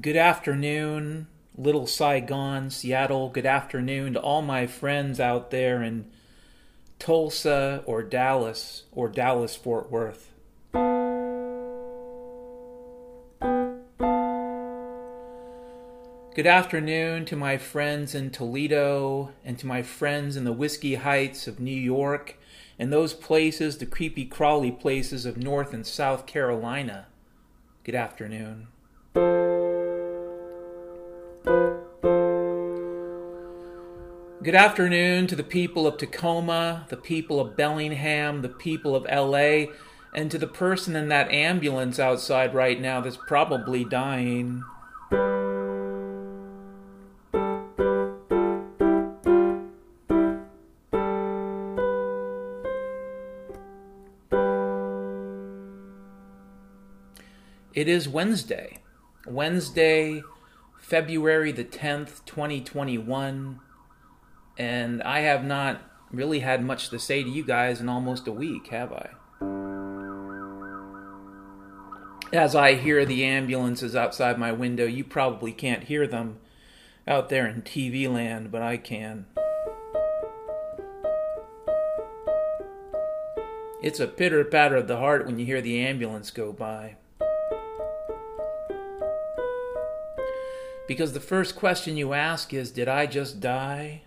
Good afternoon, Little Saigon, Seattle. Good afternoon to all my friends out there in Tulsa or Dallas or Dallas Fort Worth. Good afternoon to my friends in Toledo and to my friends in the Whiskey Heights of New York and those places, the creepy crawly places of North and South Carolina. Good afternoon. Good afternoon to the people of Tacoma, the people of Bellingham, the people of LA, and to the person in that ambulance outside right now that's probably dying. It is Wednesday. Wednesday, February the 10th, 2021 and I have not really had much to say to you guys in almost a week, have I? As I hear the ambulances outside my window, you probably can't hear them out there in TV land, but I can. It's a pitter patter of the heart when you hear the ambulance go by. Because the first question you ask is Did I just die?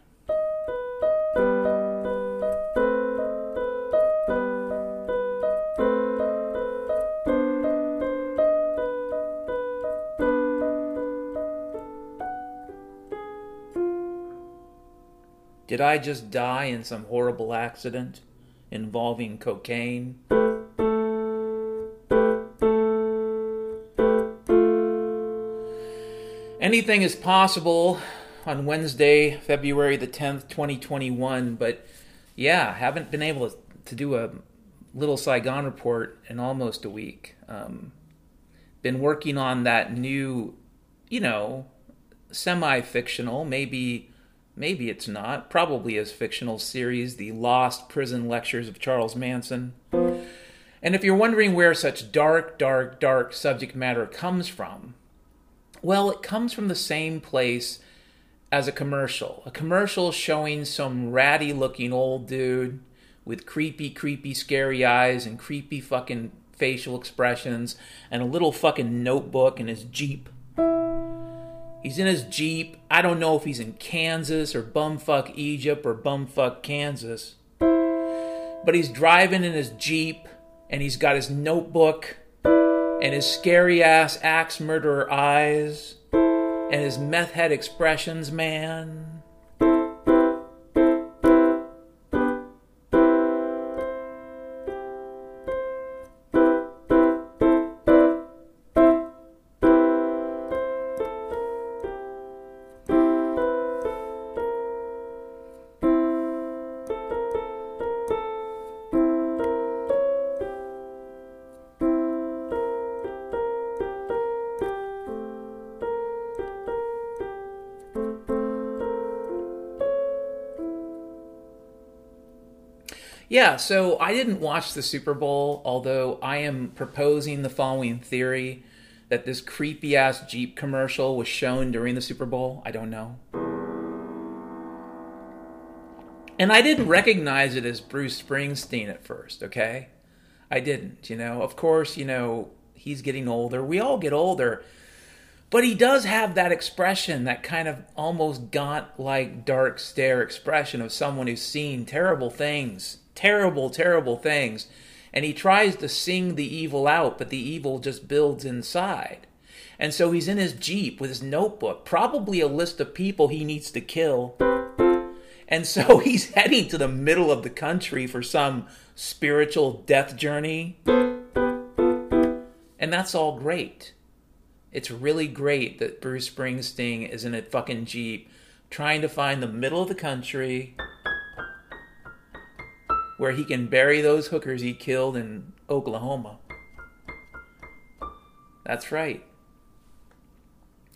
Did I just die in some horrible accident involving cocaine? Anything is possible on Wednesday, February the 10th, 2021, but yeah, haven't been able to do a little Saigon report in almost a week. Um, been working on that new, you know, semi fictional, maybe maybe it's not, probably is fictional series, The Lost Prison Lectures of Charles Manson. And if you're wondering where such dark, dark, dark subject matter comes from, well, it comes from the same place as a commercial. A commercial showing some ratty looking old dude with creepy, creepy, scary eyes and creepy fucking facial expressions and a little fucking notebook in his Jeep He's in his Jeep. I don't know if he's in Kansas or bumfuck Egypt or bumfuck Kansas. But he's driving in his Jeep and he's got his notebook and his scary ass axe murderer eyes and his meth head expressions, man. Yeah, so I didn't watch the Super Bowl, although I am proposing the following theory that this creepy ass Jeep commercial was shown during the Super Bowl. I don't know. And I didn't recognize it as Bruce Springsteen at first, okay? I didn't, you know. Of course, you know, he's getting older. We all get older. But he does have that expression, that kind of almost gaunt like dark stare expression of someone who's seen terrible things terrible, terrible things. And he tries to sing the evil out, but the evil just builds inside. And so he's in his Jeep with his notebook, probably a list of people he needs to kill. And so he's heading to the middle of the country for some spiritual death journey. And that's all great. It's really great that Bruce Springsteen is in a fucking Jeep trying to find the middle of the country where he can bury those hookers he killed in Oklahoma. That's right.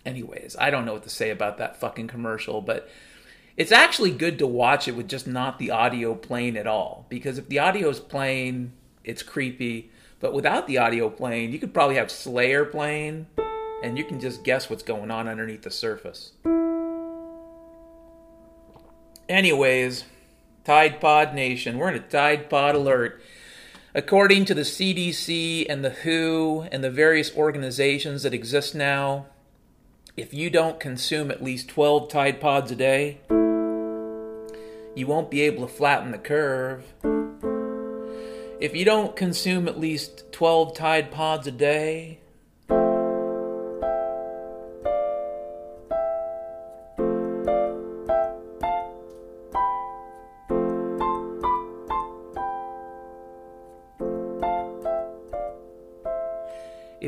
Anyways, I don't know what to say about that fucking commercial, but it's actually good to watch it with just not the audio playing at all. Because if the audio is playing, it's creepy. But without the audio playing, you could probably have Slayer playing, and you can just guess what's going on underneath the surface. Anyways, Tide Pod Nation, we're in a Tide Pod alert. According to the CDC and the WHO and the various organizations that exist now, if you don't consume at least 12 Tide Pods a day, you won't be able to flatten the curve. If you don't consume at least 12 Tide Pods a day,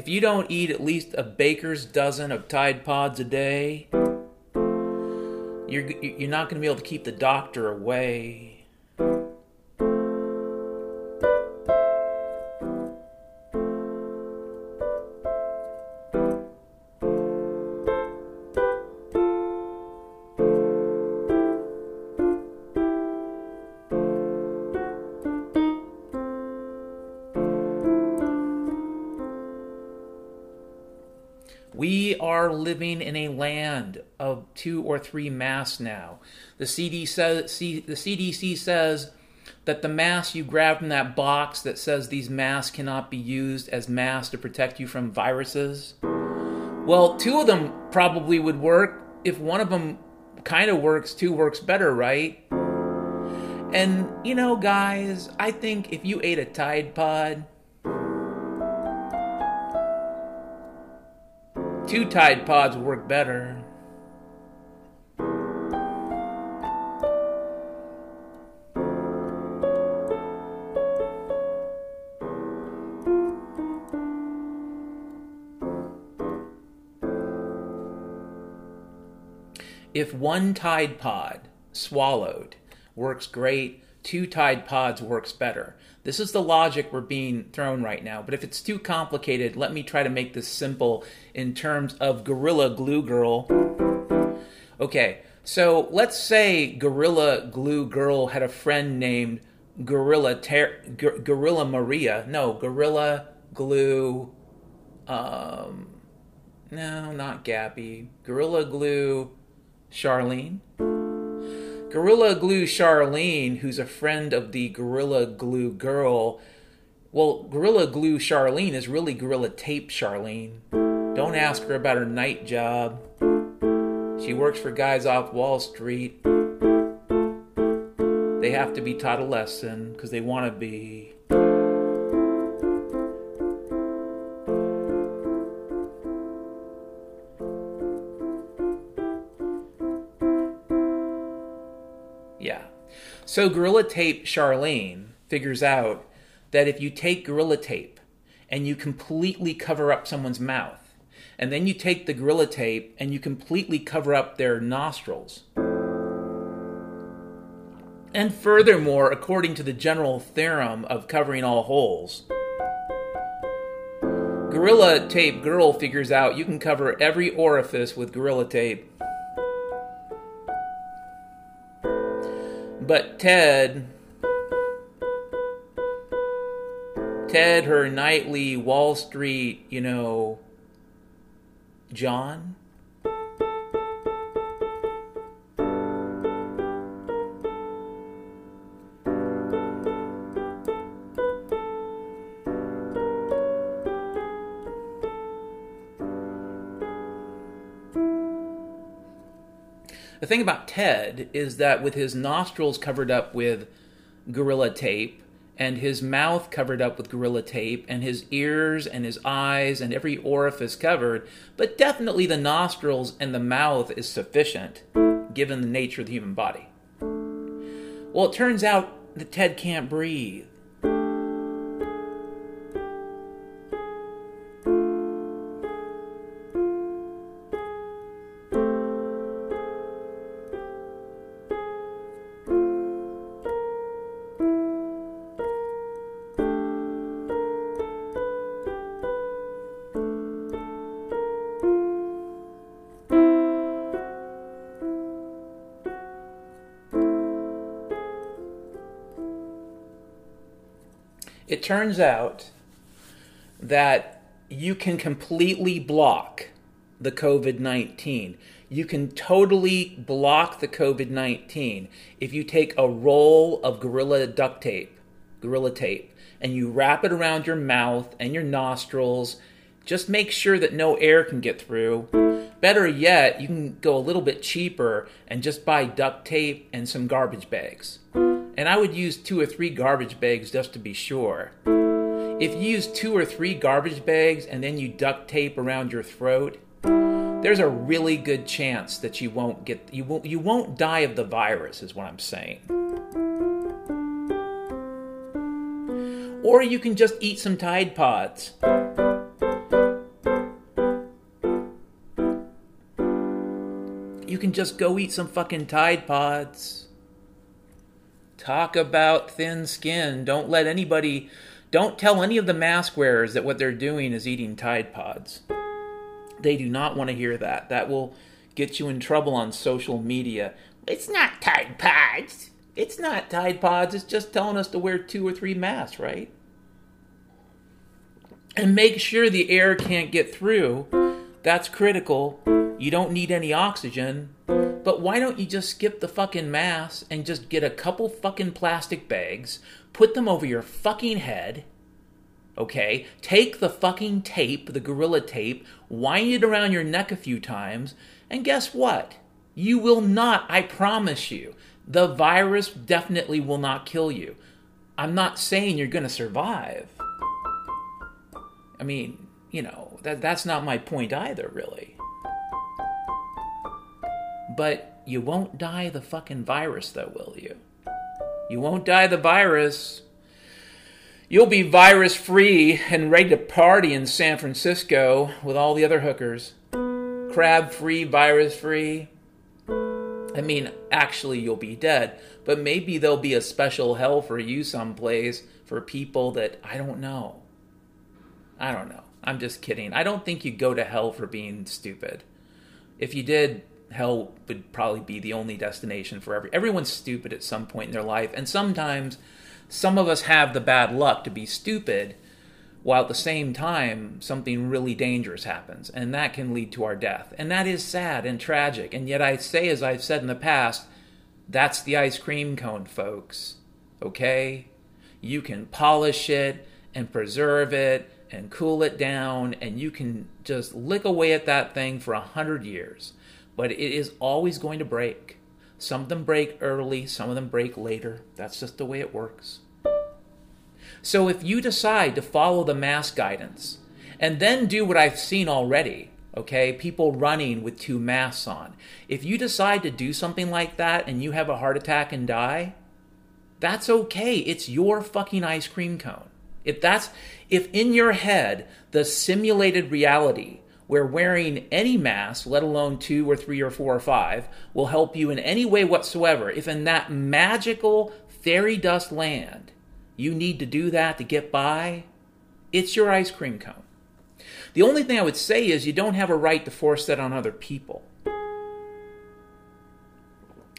if you don't eat at least a baker's dozen of Tide Pods a day, you're, you're not going to be able to keep the doctor away. Living in a land of two or three masks now. The, CD says, the CDC says that the mask you grab from that box that says these masks cannot be used as masks to protect you from viruses. Well, two of them probably would work. If one of them kind of works, two works better, right? And you know, guys, I think if you ate a Tide Pod, Two Tide Pods work better. If one Tide Pod swallowed works great, two Tide Pods works better. This is the logic we're being thrown right now. But if it's too complicated, let me try to make this simple in terms of Gorilla Glue Girl. Okay, so let's say Gorilla Glue Girl had a friend named Gorilla Ter- G- Gorilla Maria. No, Gorilla Glue. Um, no, not Gabby. Gorilla Glue Charlene. Gorilla Glue Charlene, who's a friend of the Gorilla Glue girl, well, Gorilla Glue Charlene is really Gorilla Tape Charlene. Don't ask her about her night job. She works for guys off Wall Street. They have to be taught a lesson because they want to be. So Gorilla Tape Charlene figures out that if you take Gorilla Tape and you completely cover up someone's mouth, and then you take the Gorilla Tape and you completely cover up their nostrils, and furthermore, according to the general theorem of covering all holes, Gorilla Tape Girl figures out you can cover every orifice with Gorilla Tape But Ted, Ted, her nightly Wall Street, you know, John, The thing about Ted is that with his nostrils covered up with gorilla tape, and his mouth covered up with gorilla tape, and his ears and his eyes and every orifice covered, but definitely the nostrils and the mouth is sufficient given the nature of the human body. Well, it turns out that Ted can't breathe. Turns out that you can completely block the COVID 19. You can totally block the COVID 19 if you take a roll of Gorilla duct tape, Gorilla tape, and you wrap it around your mouth and your nostrils. Just make sure that no air can get through. Better yet, you can go a little bit cheaper and just buy duct tape and some garbage bags. And I would use two or three garbage bags just to be sure. If you use two or three garbage bags and then you duct tape around your throat, there's a really good chance that you won't get you won't you won't die of the virus is what I'm saying. Or you can just eat some Tide Pods. You can just go eat some fucking Tide Pods. Talk about thin skin. Don't let anybody, don't tell any of the mask wearers that what they're doing is eating Tide Pods. They do not want to hear that. That will get you in trouble on social media. It's not Tide Pods. It's not Tide Pods. It's just telling us to wear two or three masks, right? And make sure the air can't get through. That's critical. You don't need any oxygen. But why don't you just skip the fucking mask and just get a couple fucking plastic bags, put them over your fucking head, okay? Take the fucking tape, the Gorilla tape, wind it around your neck a few times, and guess what? You will not, I promise you, the virus definitely will not kill you. I'm not saying you're going to survive. I mean, you know, that, that's not my point either, really. But you won't die the fucking virus, though, will you? You won't die the virus. You'll be virus free and ready to party in San Francisco with all the other hookers. Crab free, virus free. I mean, actually, you'll be dead, but maybe there'll be a special hell for you someplace for people that I don't know. I don't know. I'm just kidding. I don't think you go to hell for being stupid. If you did, hell would probably be the only destination for every everyone's stupid at some point in their life and sometimes some of us have the bad luck to be stupid while at the same time something really dangerous happens and that can lead to our death. And that is sad and tragic and yet i say as i've said in the past that's the ice cream cone folks okay? You can polish it and preserve it and cool it down and you can just lick away at that thing for a hundred years but it is always going to break. Some of them break early, some of them break later. That's just the way it works. So if you decide to follow the mask guidance and then do what I've seen already, okay, people running with two masks on, if you decide to do something like that and you have a heart attack and die, that's okay. It's your fucking ice cream cone. If that's if in your head the simulated reality where wearing any mask, let alone two or three or four or five, will help you in any way whatsoever. If in that magical fairy dust land you need to do that to get by, it's your ice cream cone. The only thing I would say is you don't have a right to force that on other people.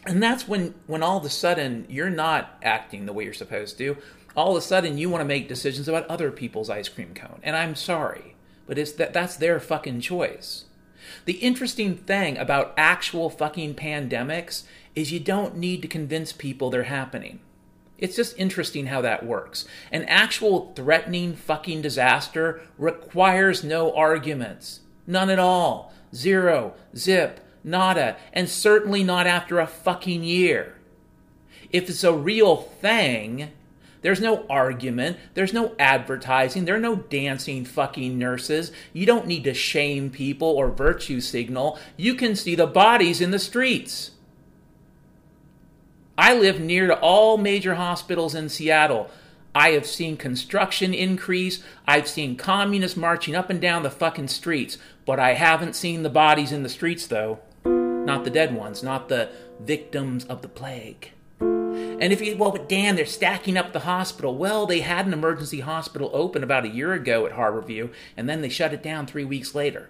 And that's when, when all of a sudden you're not acting the way you're supposed to. All of a sudden you want to make decisions about other people's ice cream cone. And I'm sorry but it's that that's their fucking choice. The interesting thing about actual fucking pandemics is you don't need to convince people they're happening. It's just interesting how that works. An actual threatening fucking disaster requires no arguments. None at all. Zero. Zip. Nada. And certainly not after a fucking year. If it's a real thing, there's no argument. There's no advertising. There are no dancing fucking nurses. You don't need to shame people or virtue signal. You can see the bodies in the streets. I live near to all major hospitals in Seattle. I have seen construction increase. I've seen communists marching up and down the fucking streets. But I haven't seen the bodies in the streets, though. Not the dead ones, not the victims of the plague. And if you, well, but Dan, they're stacking up the hospital. Well, they had an emergency hospital open about a year ago at Harborview, and then they shut it down three weeks later.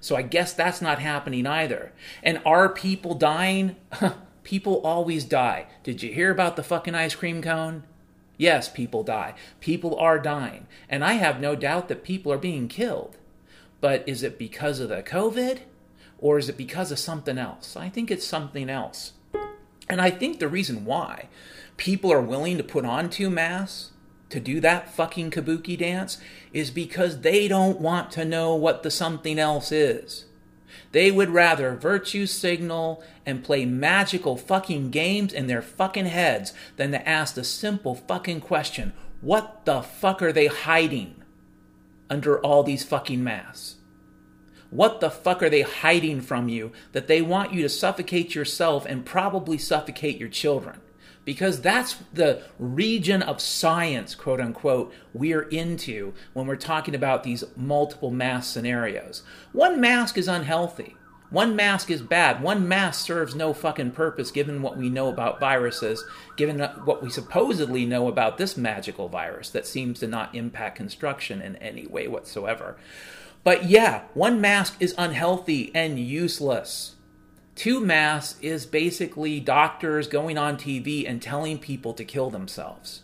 So I guess that's not happening either. And are people dying? people always die. Did you hear about the fucking ice cream cone? Yes, people die. People are dying. And I have no doubt that people are being killed. But is it because of the COVID or is it because of something else? I think it's something else. And I think the reason why people are willing to put on two masks to do that fucking kabuki dance is because they don't want to know what the something else is. They would rather virtue signal and play magical fucking games in their fucking heads than to ask the simple fucking question what the fuck are they hiding under all these fucking masks? What the fuck are they hiding from you that they want you to suffocate yourself and probably suffocate your children? because that's the region of science, quote unquote, we're into when we're talking about these multiple mask scenarios. One mask is unhealthy. One mask is bad. One mask serves no fucking purpose given what we know about viruses, given what we supposedly know about this magical virus that seems to not impact construction in any way whatsoever. But yeah, one mask is unhealthy and useless. Two masks is basically doctors going on TV and telling people to kill themselves.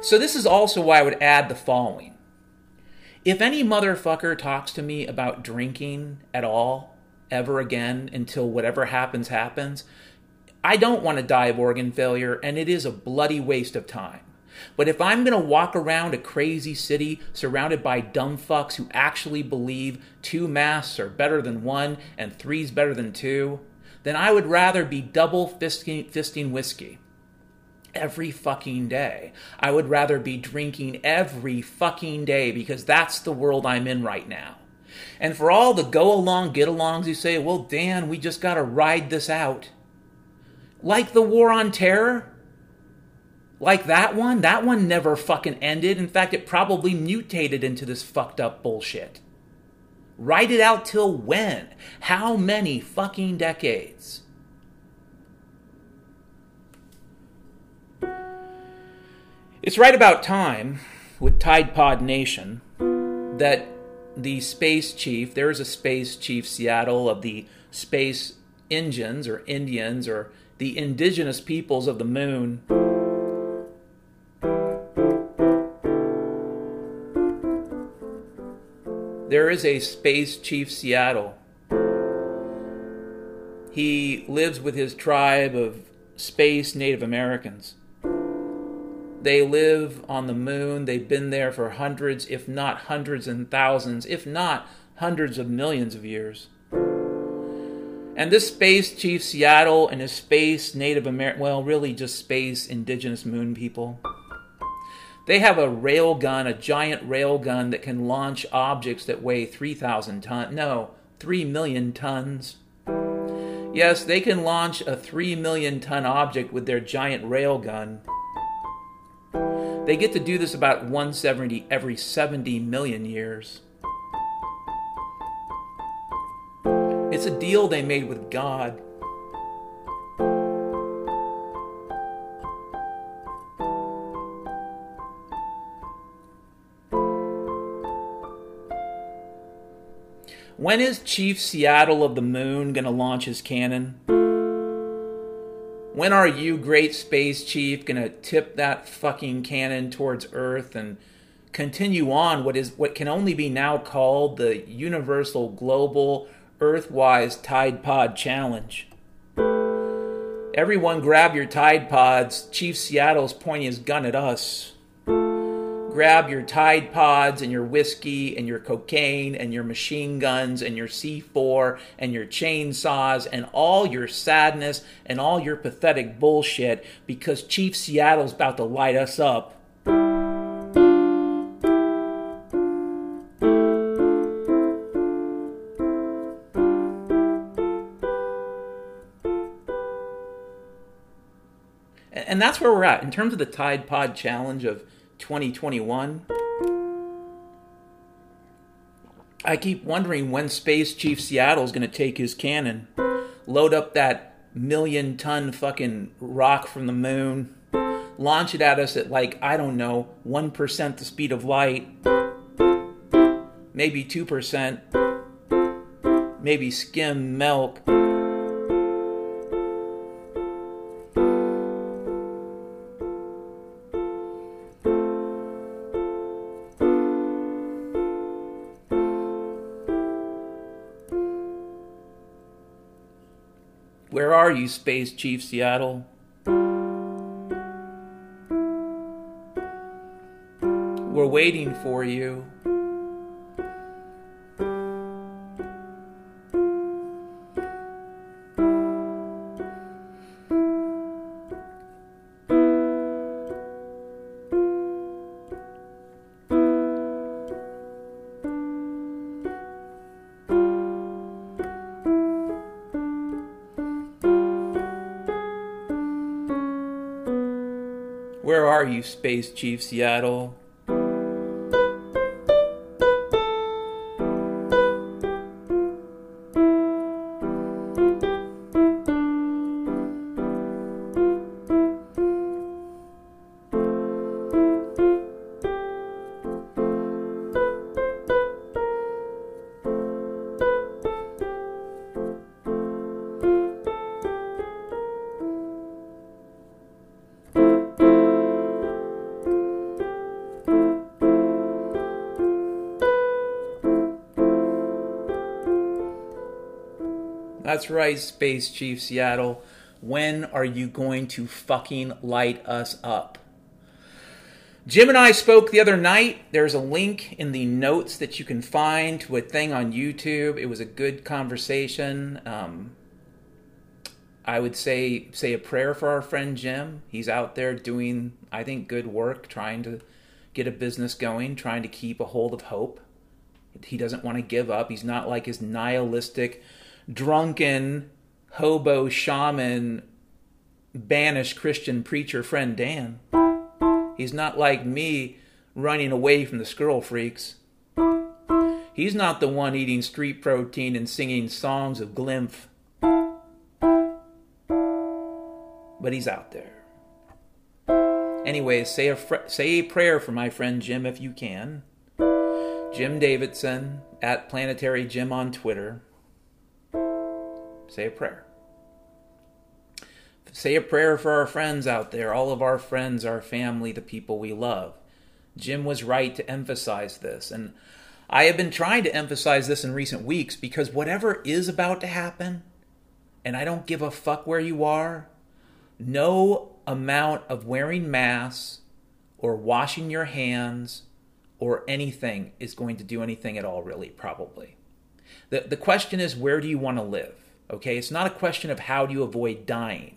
So, this is also why I would add the following. If any motherfucker talks to me about drinking at all, ever again, until whatever happens, happens, I don't want to die of organ failure, and it is a bloody waste of time. But if I'm going to walk around a crazy city surrounded by dumb fucks who actually believe two masks are better than one and three's better than two, then I would rather be double fisting, fisting whiskey every fucking day. I would rather be drinking every fucking day because that's the world I'm in right now. And for all the go along, get alongs who say, well, Dan, we just got to ride this out. Like the war on terror, like that one, that one never fucking ended. In fact, it probably mutated into this fucked up bullshit. Write it out till when? How many fucking decades? It's right about time with Tide Pod Nation that the space chief, there is a space chief Seattle of the space Indians or Indians or the indigenous peoples of the moon There is a Space Chief Seattle. He lives with his tribe of space Native Americans. They live on the moon. They've been there for hundreds, if not hundreds and thousands, if not hundreds of millions of years. And this Space Chief Seattle and his Space Native American, well, really just Space Indigenous Moon people they have a rail gun, a giant rail gun that can launch objects that weigh 3,000 tons. No, 3 million tons. Yes, they can launch a 3 million ton object with their giant rail gun. They get to do this about 170 every 70 million years. It's a deal they made with God. When is Chief Seattle of the Moon going to launch his cannon? When are you, Great Space Chief, going to tip that fucking cannon towards Earth and continue on what is what can only be now called the Universal Global Earthwise Tide Pod Challenge? Everyone grab your Tide Pods. Chief Seattle's pointing his gun at us grab your Tide Pods and your whiskey and your cocaine and your machine guns and your C4 and your chainsaws and all your sadness and all your pathetic bullshit because Chief Seattle's about to light us up. And that's where we're at in terms of the Tide Pod challenge of 2021. I keep wondering when Space Chief Seattle is going to take his cannon, load up that million ton fucking rock from the moon, launch it at us at like, I don't know, 1% the speed of light, maybe 2%, maybe skim milk. Space Chief Seattle? We're waiting for you, Space Chief Seattle? That's right, Space Chief Seattle. When are you going to fucking light us up? Jim and I spoke the other night. There's a link in the notes that you can find to a thing on YouTube. It was a good conversation. Um, I would say say a prayer for our friend Jim. He's out there doing, I think, good work, trying to get a business going, trying to keep a hold of hope. He doesn't want to give up. He's not like his nihilistic drunken hobo shaman banished Christian preacher friend Dan. He's not like me running away from the squirrel freaks. He's not the one eating street protein and singing songs of Glimph. But he's out there. Anyways, say a, fr- say a prayer for my friend Jim if you can. Jim Davidson at Planetary Jim on Twitter. Say a prayer. Say a prayer for our friends out there, all of our friends, our family, the people we love. Jim was right to emphasize this. And I have been trying to emphasize this in recent weeks because whatever is about to happen, and I don't give a fuck where you are, no amount of wearing masks or washing your hands or anything is going to do anything at all, really, probably. The, the question is, where do you want to live? Okay, it's not a question of how do you avoid dying.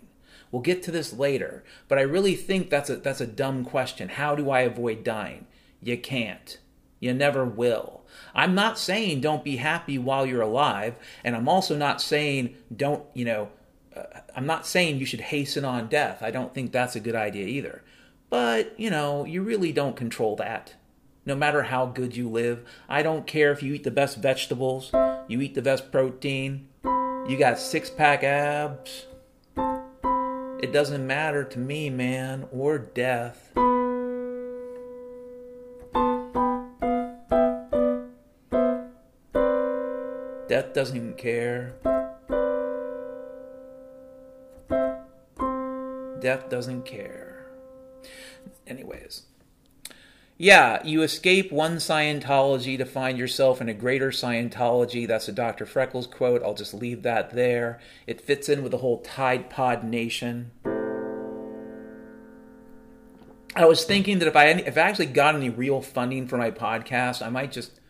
We'll get to this later, but I really think that's a that's a dumb question. How do I avoid dying? You can't. You never will. I'm not saying don't be happy while you're alive, and I'm also not saying don't, you know, uh, I'm not saying you should hasten on death. I don't think that's a good idea either. But, you know, you really don't control that. No matter how good you live, I don't care if you eat the best vegetables, you eat the best protein, you got six pack abs. It doesn't matter to me, man, or death. Death doesn't care. Death doesn't care. Anyways. Yeah, you escape one Scientology to find yourself in a greater Scientology. That's a Dr. Freckles quote. I'll just leave that there. It fits in with the whole Tide Pod Nation. I was thinking that if I if I actually got any real funding for my podcast, I might just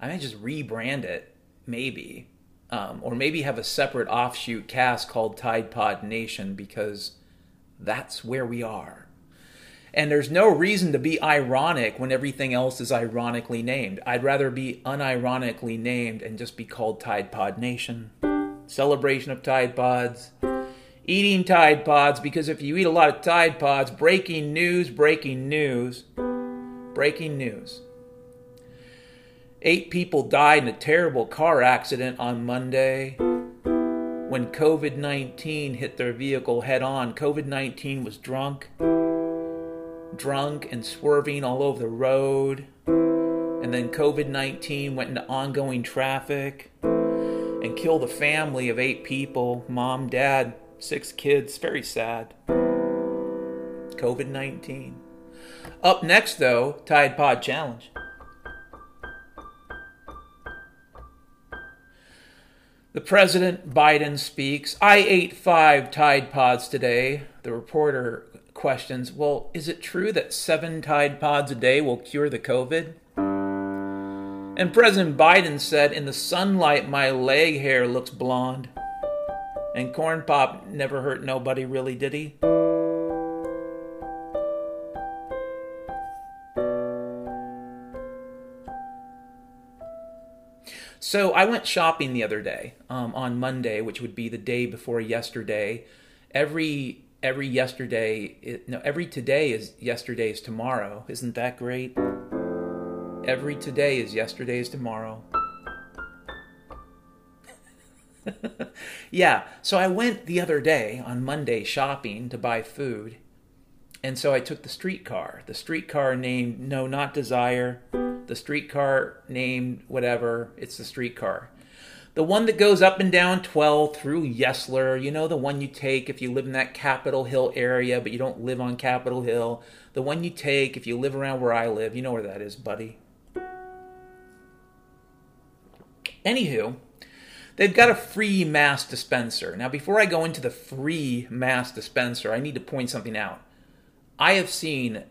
I might just rebrand it, maybe, um, or maybe have a separate offshoot cast called Tide Pod Nation because that's where we are. And there's no reason to be ironic when everything else is ironically named. I'd rather be unironically named and just be called Tide Pod Nation. Celebration of Tide Pods. Eating Tide Pods because if you eat a lot of Tide Pods, breaking news, breaking news, breaking news. Eight people died in a terrible car accident on Monday when COVID 19 hit their vehicle head on. COVID 19 was drunk drunk and swerving all over the road. And then COVID 19 went into ongoing traffic and killed a family of eight people mom, dad, six kids. Very sad. COVID 19. Up next, though, Tide Pod Challenge. The President Biden speaks. I ate five Tide Pods today. The reporter questions, Well, is it true that seven Tide Pods a day will cure the COVID? And President Biden said, In the sunlight, my leg hair looks blonde. And Corn Pop never hurt nobody, really, did he? So I went shopping the other day um, on Monday, which would be the day before yesterday. Every every yesterday, it, no, every today is yesterday's tomorrow. Isn't that great? Every today is yesterday's tomorrow. yeah, so I went the other day on Monday shopping to buy food. And so I took the streetcar. The streetcar named No Not Desire the streetcar named whatever, it's the streetcar. The one that goes up and down 12 through Yesler, you know, the one you take if you live in that Capitol Hill area, but you don't live on Capitol Hill. The one you take if you live around where I live. You know where that is, buddy. Anywho, they've got a free mass dispenser. Now, before I go into the free mass dispenser, I need to point something out. I have seen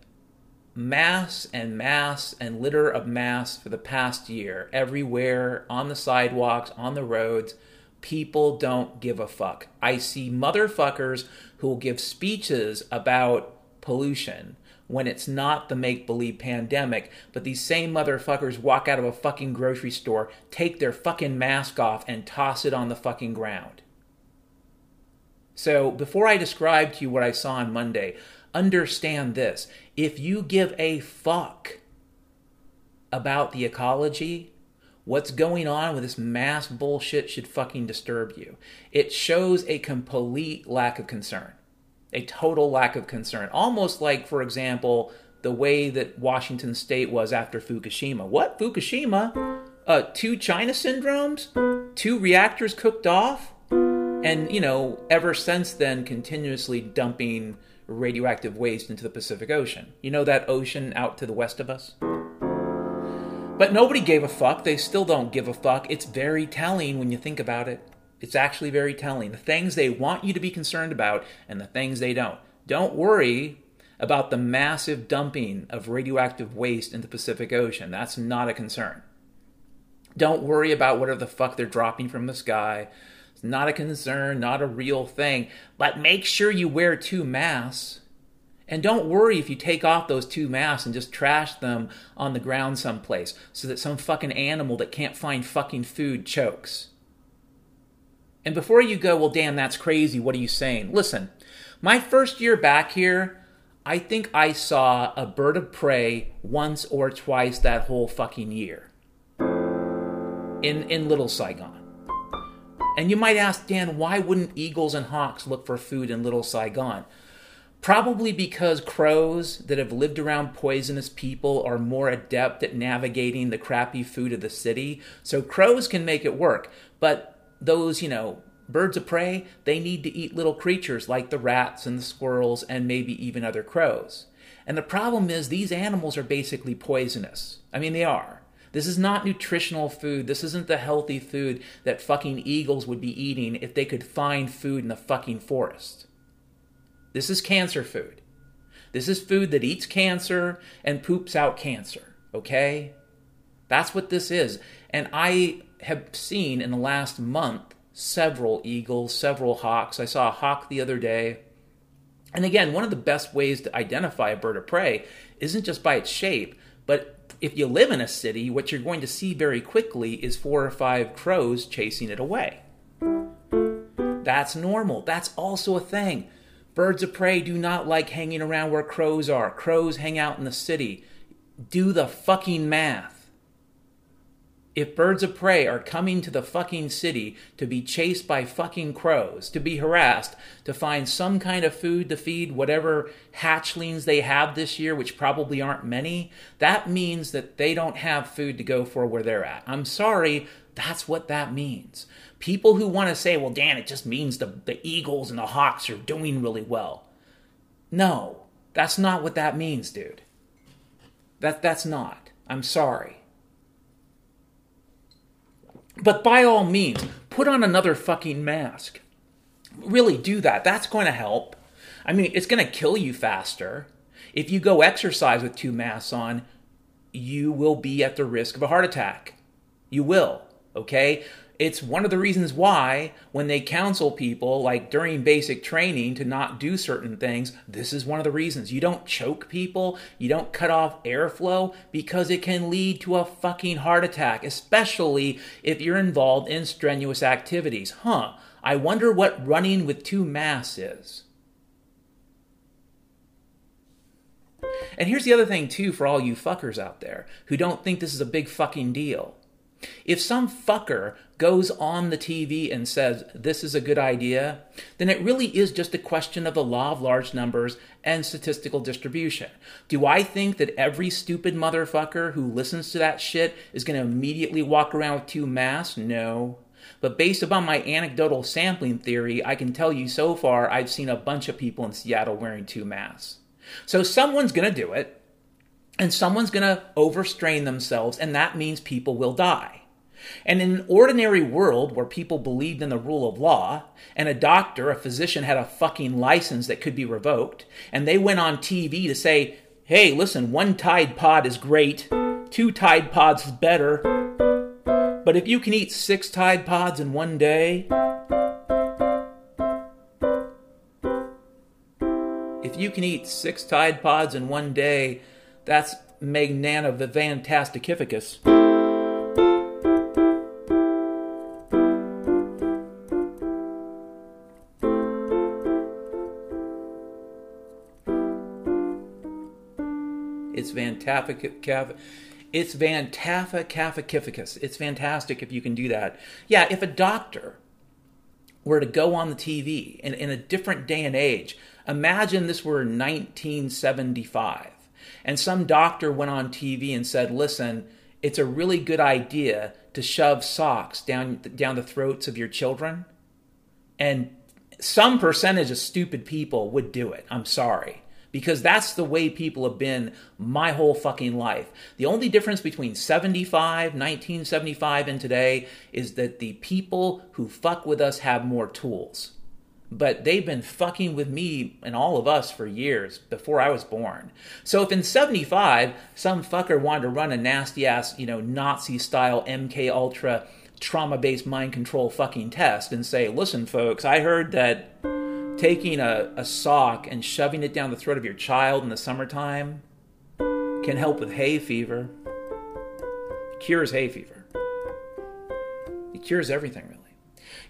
mass and mass and litter of mass for the past year everywhere on the sidewalks, on the roads. People don't give a fuck. I see motherfuckers who will give speeches about pollution when it's not the make believe pandemic, but these same motherfuckers walk out of a fucking grocery store, take their fucking mask off, and toss it on the fucking ground. So, before I describe to you what I saw on Monday, understand this if you give a fuck about the ecology, what's going on with this mass bullshit should fucking disturb you. It shows a complete lack of concern, a total lack of concern. Almost like, for example, the way that Washington state was after Fukushima. What? Fukushima? Uh, two China syndromes? Two reactors cooked off? And, you know, ever since then, continuously dumping radioactive waste into the Pacific Ocean. You know that ocean out to the west of us? But nobody gave a fuck. They still don't give a fuck. It's very telling when you think about it. It's actually very telling. The things they want you to be concerned about and the things they don't. Don't worry about the massive dumping of radioactive waste in the Pacific Ocean. That's not a concern. Don't worry about whatever the fuck they're dropping from the sky not a concern, not a real thing. But make sure you wear two masks. And don't worry if you take off those two masks and just trash them on the ground someplace so that some fucking animal that can't find fucking food chokes. And before you go, well, damn, that's crazy. What are you saying? Listen, my first year back here, I think I saw a bird of prey once or twice that whole fucking year in, in Little Saigon. And you might ask, Dan, why wouldn't eagles and hawks look for food in Little Saigon? Probably because crows that have lived around poisonous people are more adept at navigating the crappy food of the city. So crows can make it work. But those, you know, birds of prey, they need to eat little creatures like the rats and the squirrels and maybe even other crows. And the problem is, these animals are basically poisonous. I mean, they are. This is not nutritional food. This isn't the healthy food that fucking eagles would be eating if they could find food in the fucking forest. This is cancer food. This is food that eats cancer and poops out cancer, okay? That's what this is. And I have seen in the last month several eagles, several hawks. I saw a hawk the other day. And again, one of the best ways to identify a bird of prey isn't just by its shape, but if you live in a city, what you're going to see very quickly is four or five crows chasing it away. That's normal. That's also a thing. Birds of prey do not like hanging around where crows are. Crows hang out in the city. Do the fucking math if birds of prey are coming to the fucking city to be chased by fucking crows, to be harassed, to find some kind of food to feed whatever hatchlings they have this year, which probably aren't many, that means that they don't have food to go for where they're at. I'm sorry, that's what that means. People who want to say, well, Dan, it just means the, the Eagles and the Hawks are doing really well. No, that's not what that means, dude. That, that's not. I'm sorry. But by all means, put on another fucking mask. Really do that. That's going to help. I mean, it's going to kill you faster. If you go exercise with two masks on, you will be at the risk of a heart attack. You will, okay? It's one of the reasons why, when they counsel people, like during basic training, to not do certain things, this is one of the reasons. You don't choke people, you don't cut off airflow, because it can lead to a fucking heart attack, especially if you're involved in strenuous activities. Huh, I wonder what running with two masks is. And here's the other thing, too, for all you fuckers out there who don't think this is a big fucking deal. If some fucker goes on the TV and says this is a good idea, then it really is just a question of the law of large numbers and statistical distribution. Do I think that every stupid motherfucker who listens to that shit is going to immediately walk around with two masks? No. But based upon my anecdotal sampling theory, I can tell you so far I've seen a bunch of people in Seattle wearing two masks. So someone's going to do it, and someone's going to overstrain themselves, and that means people will die. And in an ordinary world where people believed in the rule of law, and a doctor, a physician had a fucking license that could be revoked, and they went on TV to say, hey, listen, one Tide Pod is great, two Tide Pods is better, but if you can eat six Tide Pods in one day, if you can eat six Tide Pods in one day, that's Magnana Vivantasticificus. It's Vantafic. It's Vantaficaficus. It's fantastic if you can do that. Yeah, if a doctor were to go on the TV in, in a different day and age, Imagine this were 1975 and some doctor went on TV and said, listen, it's a really good idea to shove socks down, down the throats of your children. And some percentage of stupid people would do it. I'm sorry because that's the way people have been my whole fucking life. The only difference between 75, 1975, and today is that the people who fuck with us have more tools but they've been fucking with me and all of us for years before I was born. So if in 75 some fucker wanted to run a nasty ass, you know, Nazi style MK Ultra trauma based mind control fucking test and say, listen, folks, I heard that taking a, a sock and shoving it down the throat of your child in the summertime can help with hay fever. It cures hay fever. It cures everything.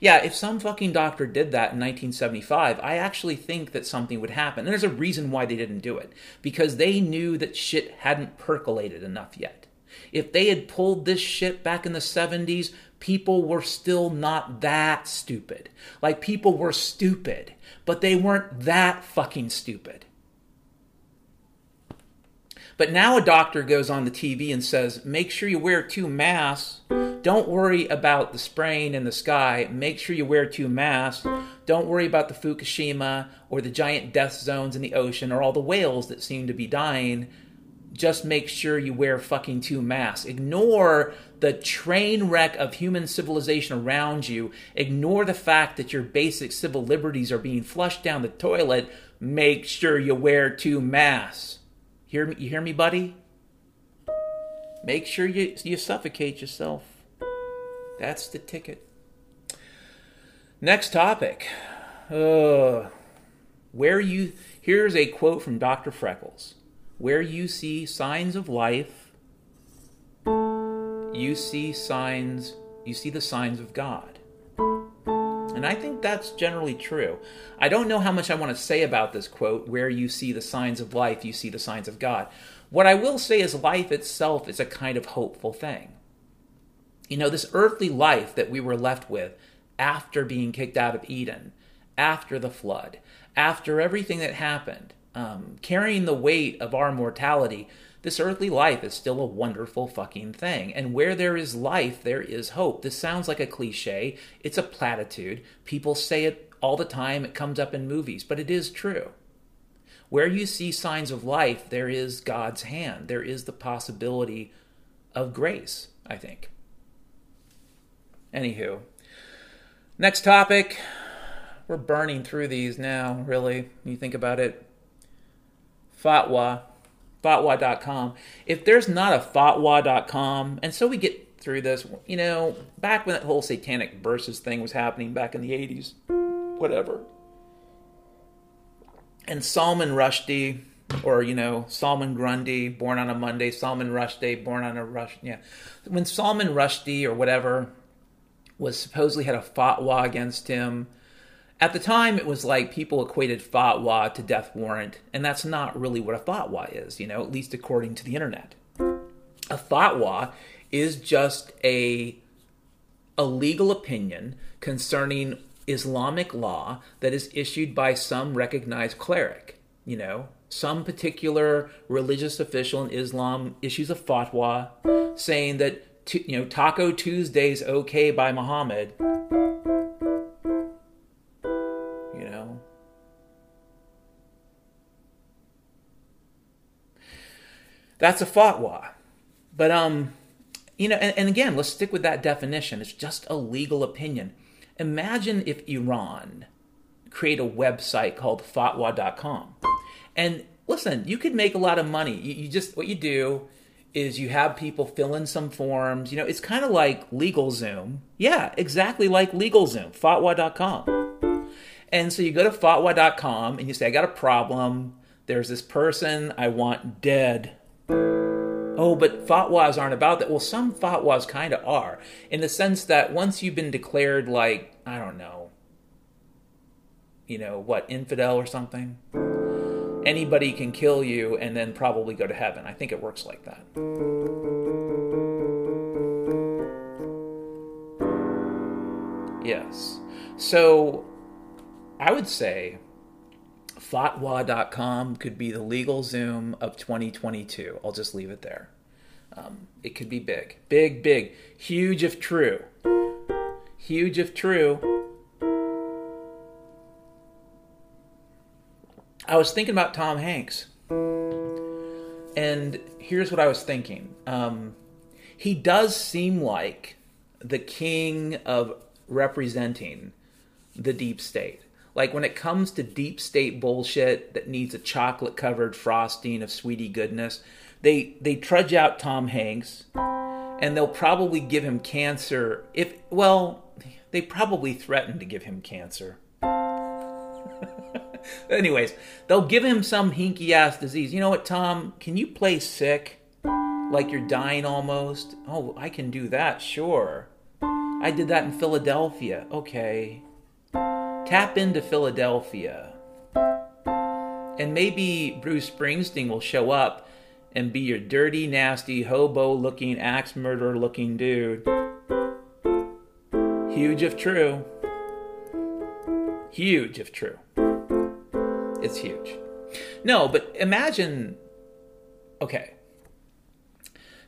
Yeah, if some fucking doctor did that in 1975, I actually think that something would happen. And there's a reason why they didn't do it because they knew that shit hadn't percolated enough yet. If they had pulled this shit back in the 70s, people were still not that stupid. Like, people were stupid, but they weren't that fucking stupid. But now a doctor goes on the TV and says, make sure you wear two masks don't worry about the spraying in the sky. Make sure you wear two masks. Don't worry about the Fukushima or the giant death zones in the ocean or all the whales that seem to be dying. Just make sure you wear fucking two masks. Ignore the train wreck of human civilization around you. Ignore the fact that your basic civil liberties are being flushed down the toilet. Make sure you wear two masks. Hear me, you hear me, buddy? Make sure you, you suffocate yourself. That's the ticket. Next topic. Uh, where you here's a quote from Dr. Freckles. Where you see signs of life, you see signs, you see the signs of God. And I think that's generally true. I don't know how much I want to say about this quote, where you see the signs of life, you see the signs of God. What I will say is life itself is a kind of hopeful thing. You know, this earthly life that we were left with after being kicked out of Eden, after the flood, after everything that happened, um, carrying the weight of our mortality, this earthly life is still a wonderful fucking thing. And where there is life, there is hope. This sounds like a cliche, it's a platitude. People say it all the time, it comes up in movies, but it is true. Where you see signs of life, there is God's hand. There is the possibility of grace, I think. Anywho, next topic. We're burning through these now, really. You think about it. Fatwa. Fatwa.com. If there's not a fatwa.com, and so we get through this, you know, back when that whole satanic verses thing was happening back in the 80s, whatever. And Salman Rushdie, or you know Salman Grundy, born on a Monday, Salman Rushdie, born on a Rush. Yeah, when Salman Rushdie or whatever was supposedly had a fatwa against him. At the time, it was like people equated fatwa to death warrant, and that's not really what a fatwa is, you know, at least according to the internet. A fatwa is just a a legal opinion concerning Islamic law that is issued by some recognized cleric, you know, some particular religious official in Islam issues a fatwa saying that you know Taco Tuesday's okay by Muhammad. That's a fatwa. But um you know and, and again, let's stick with that definition. It's just a legal opinion. Imagine if Iran create a website called fatwa.com and listen, you could make a lot of money. You, you just what you do is you have people fill in some forms. You know, it's kind of like LegalZoom. Yeah, exactly like LegalZoom, fatwa.com. And so you go to fatwa.com and you say, I got a problem. There's this person I want dead. Oh, but fatwas aren't about that. Well, some fatwas kind of are, in the sense that once you've been declared, like, I don't know, you know, what, infidel or something? anybody can kill you and then probably go to heaven. I think it works like that. Yes. So I would say fatwa.com could be the LegalZoom of 2022. I'll just leave it there. Um, it could be big, big, big, huge if true. Huge if true. I was thinking about Tom Hanks, and here's what I was thinking. Um, he does seem like the king of representing the deep state. Like when it comes to deep state bullshit that needs a chocolate covered frosting of sweetie goodness, they they trudge out Tom Hanks and they'll probably give him cancer if well, they probably threaten to give him cancer. Anyways, they'll give him some hinky ass disease. You know what, Tom? Can you play sick? Like you're dying almost? Oh, I can do that, sure. I did that in Philadelphia. Okay. Tap into Philadelphia. And maybe Bruce Springsteen will show up and be your dirty, nasty, hobo looking, axe murderer looking dude. Huge if true. Huge if true. It's huge. No, but imagine okay.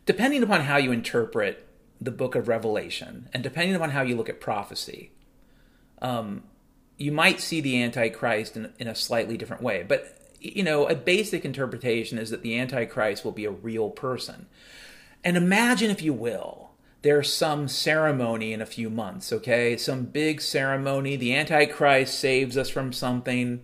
Depending upon how you interpret the book of Revelation, and depending upon how you look at prophecy, um, you might see the Antichrist in, in a slightly different way. But, you know, a basic interpretation is that the Antichrist will be a real person. And imagine, if you will, there's some ceremony in a few months, okay? Some big ceremony. The Antichrist saves us from something.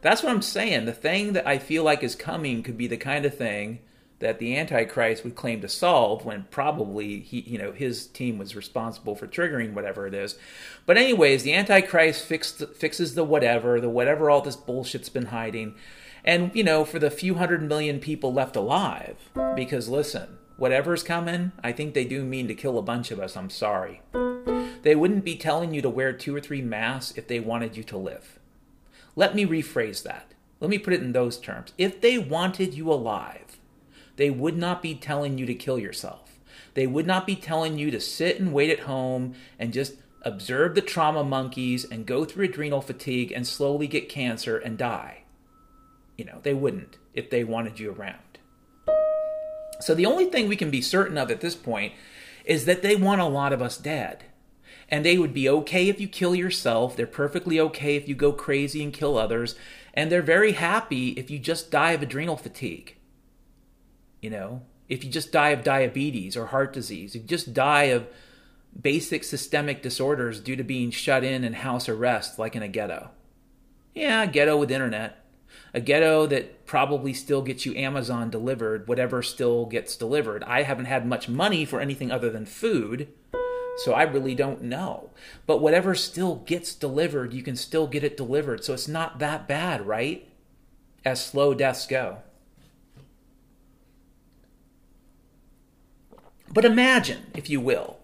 That's what I'm saying. The thing that I feel like is coming could be the kind of thing that the Antichrist would claim to solve when probably he, you know, his team was responsible for triggering whatever it is. But anyways, the Antichrist fixed, fixes the whatever, the whatever all this bullshit's been hiding. And, you know, for the few hundred million people left alive, because listen, whatever's coming, I think they do mean to kill a bunch of us. I'm sorry. They wouldn't be telling you to wear two or three masks if they wanted you to live. Let me rephrase that. Let me put it in those terms. If they wanted you alive, they would not be telling you to kill yourself. They would not be telling you to sit and wait at home and just observe the trauma monkeys and go through adrenal fatigue and slowly get cancer and die. You know, they wouldn't if they wanted you around. So the only thing we can be certain of at this point is that they want a lot of us dead. And they would be okay if you kill yourself. They're perfectly okay if you go crazy and kill others. And they're very happy if you just die of adrenal fatigue. You know, if you just die of diabetes or heart disease, if you just die of basic systemic disorders due to being shut in and house arrest, like in a ghetto. Yeah, a ghetto with internet. A ghetto that probably still gets you Amazon delivered, whatever still gets delivered. I haven't had much money for anything other than food, so I really don't know. But whatever still gets delivered, you can still get it delivered. So it's not that bad, right? As slow deaths go. But imagine, if you will,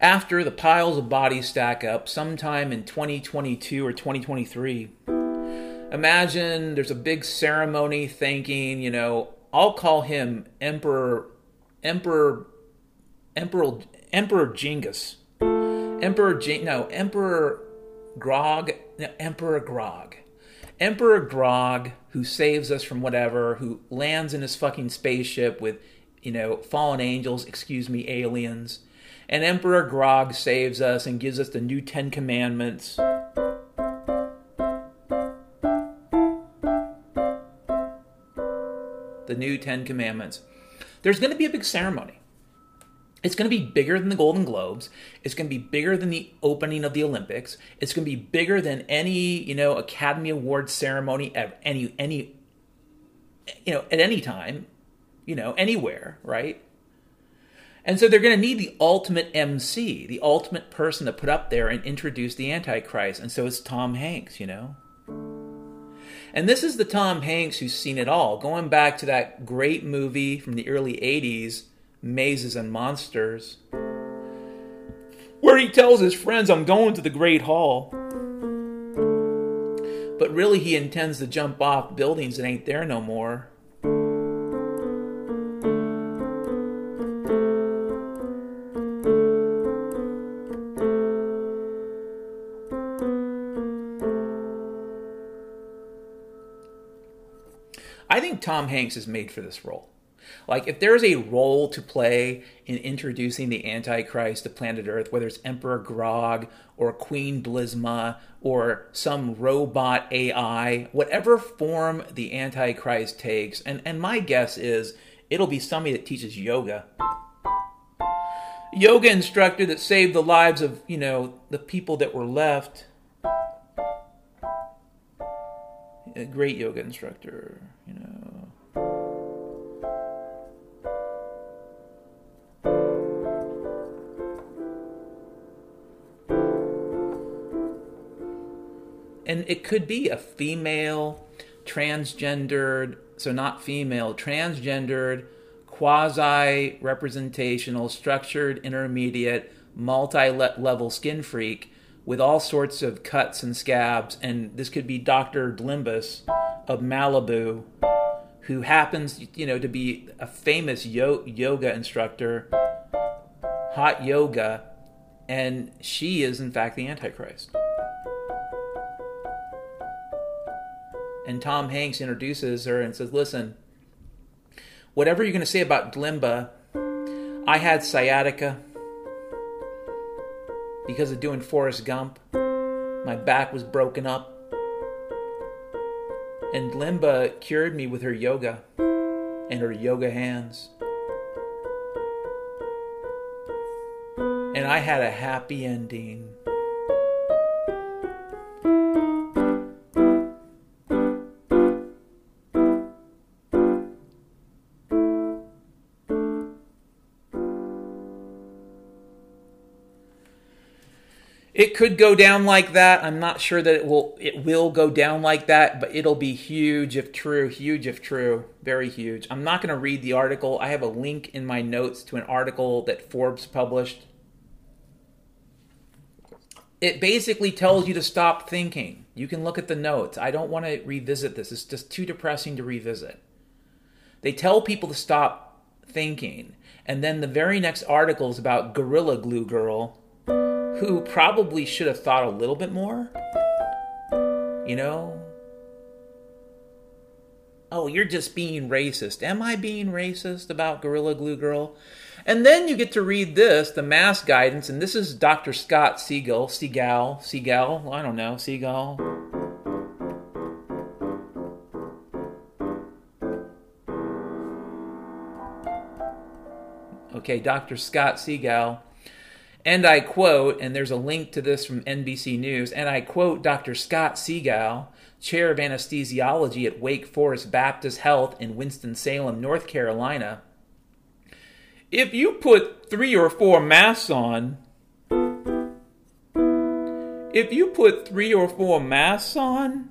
after the piles of bodies stack up sometime in 2022 or 2023, imagine there's a big ceremony thanking, you know, I'll call him Emperor, Emperor, Emperor, Emperor Jingus. Emperor Jing, no, Emperor Grog, no, Emperor Grog. Emperor Grog, who saves us from whatever, who lands in his fucking spaceship with you know, fallen angels, excuse me, aliens. And Emperor Grog saves us and gives us the new Ten Commandments. The new Ten Commandments. There's going to be a big ceremony. It's going to be bigger than the Golden Globes. It's going to be bigger than the opening of the Olympics. It's going to be bigger than any, you know, Academy Award ceremony at any any you know, at any time you know, anywhere, right? And so they're going to need the ultimate MC, the ultimate person to put up there and introduce the Antichrist. And so it's Tom Hanks, you know? And this is the Tom Hanks who's seen it all, going back to that great movie from the early 80s, Mazes and Monsters, where he tells his friends, I'm going to the Great Hall. But really, he intends to jump off buildings that ain't there no more. Tom Hanks is made for this role. Like, if there's a role to play in introducing the Antichrist to planet Earth, whether it's Emperor Grog or Queen Blisma or some robot AI, whatever form the Antichrist takes, and, and my guess is it'll be somebody that teaches yoga. Yoga instructor that saved the lives of, you know, the people that were left. A great yoga instructor, you know. And it could be a female, transgendered, so not female, transgendered, quasi representational, structured, intermediate, multi level skin freak with all sorts of cuts and scabs. And this could be Dr. Dlimbus of Malibu, who happens, you know, to be a famous yo- yoga instructor, hot yoga, and she is in fact the Antichrist. And Tom Hanks introduces her and says, "Listen, whatever you're going to say about Glimba, I had sciatica because of doing Forrest Gump. My back was broken up, and Glimba cured me with her yoga and her yoga hands." And I had a happy ending. It could go down like that. I'm not sure that it will it will go down like that, but it'll be huge if true, huge if true, very huge. I'm not going to read the article. I have a link in my notes to an article that Forbes published. It basically tells you to stop thinking. You can look at the notes. I don't want to revisit this. It's just too depressing to revisit. They tell people to stop thinking. And then the very next article is about Gorilla Glue Girl who probably should have thought a little bit more. You know? Oh, you're just being racist. Am I being racist about Gorilla Glue Girl? And then you get to read this, the mass guidance, and this is Dr. Scott Siegel, Seagal, Seagal, I don't know, Seagal. Okay, Dr. Scott Seagal And I quote, and there's a link to this from NBC News, and I quote Dr. Scott Segal, chair of anesthesiology at Wake Forest Baptist Health in Winston-Salem, North Carolina. If you put three or four masks on, if you put three or four masks on,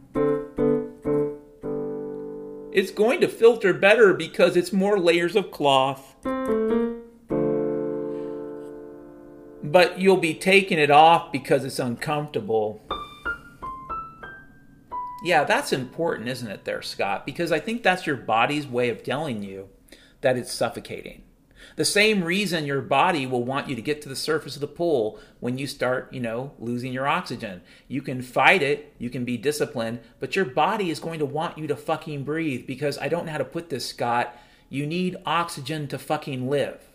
it's going to filter better because it's more layers of cloth. But you'll be taking it off because it's uncomfortable. Yeah, that's important, isn't it, there, Scott? Because I think that's your body's way of telling you that it's suffocating. The same reason your body will want you to get to the surface of the pool when you start, you know, losing your oxygen. You can fight it, you can be disciplined, but your body is going to want you to fucking breathe because I don't know how to put this, Scott. You need oxygen to fucking live.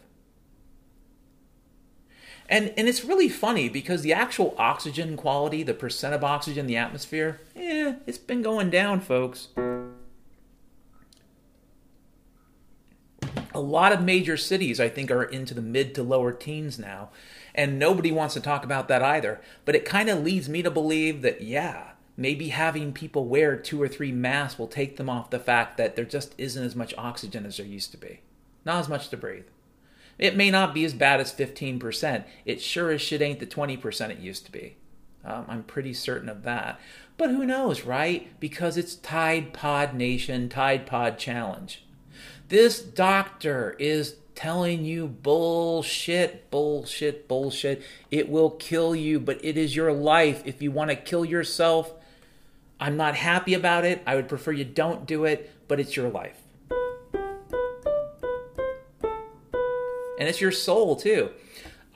And, and it's really funny because the actual oxygen quality, the percent of oxygen in the atmosphere, eh, it's been going down, folks. A lot of major cities, I think, are into the mid to lower teens now. And nobody wants to talk about that either. But it kind of leads me to believe that, yeah, maybe having people wear two or three masks will take them off the fact that there just isn't as much oxygen as there used to be. Not as much to breathe. It may not be as bad as 15%. It sure as shit ain't the 20% it used to be. Um, I'm pretty certain of that. But who knows, right? Because it's Tide Pod Nation, Tide Pod Challenge. This doctor is telling you bullshit, bullshit, bullshit. It will kill you, but it is your life. If you want to kill yourself, I'm not happy about it. I would prefer you don't do it, but it's your life. And it's your soul too.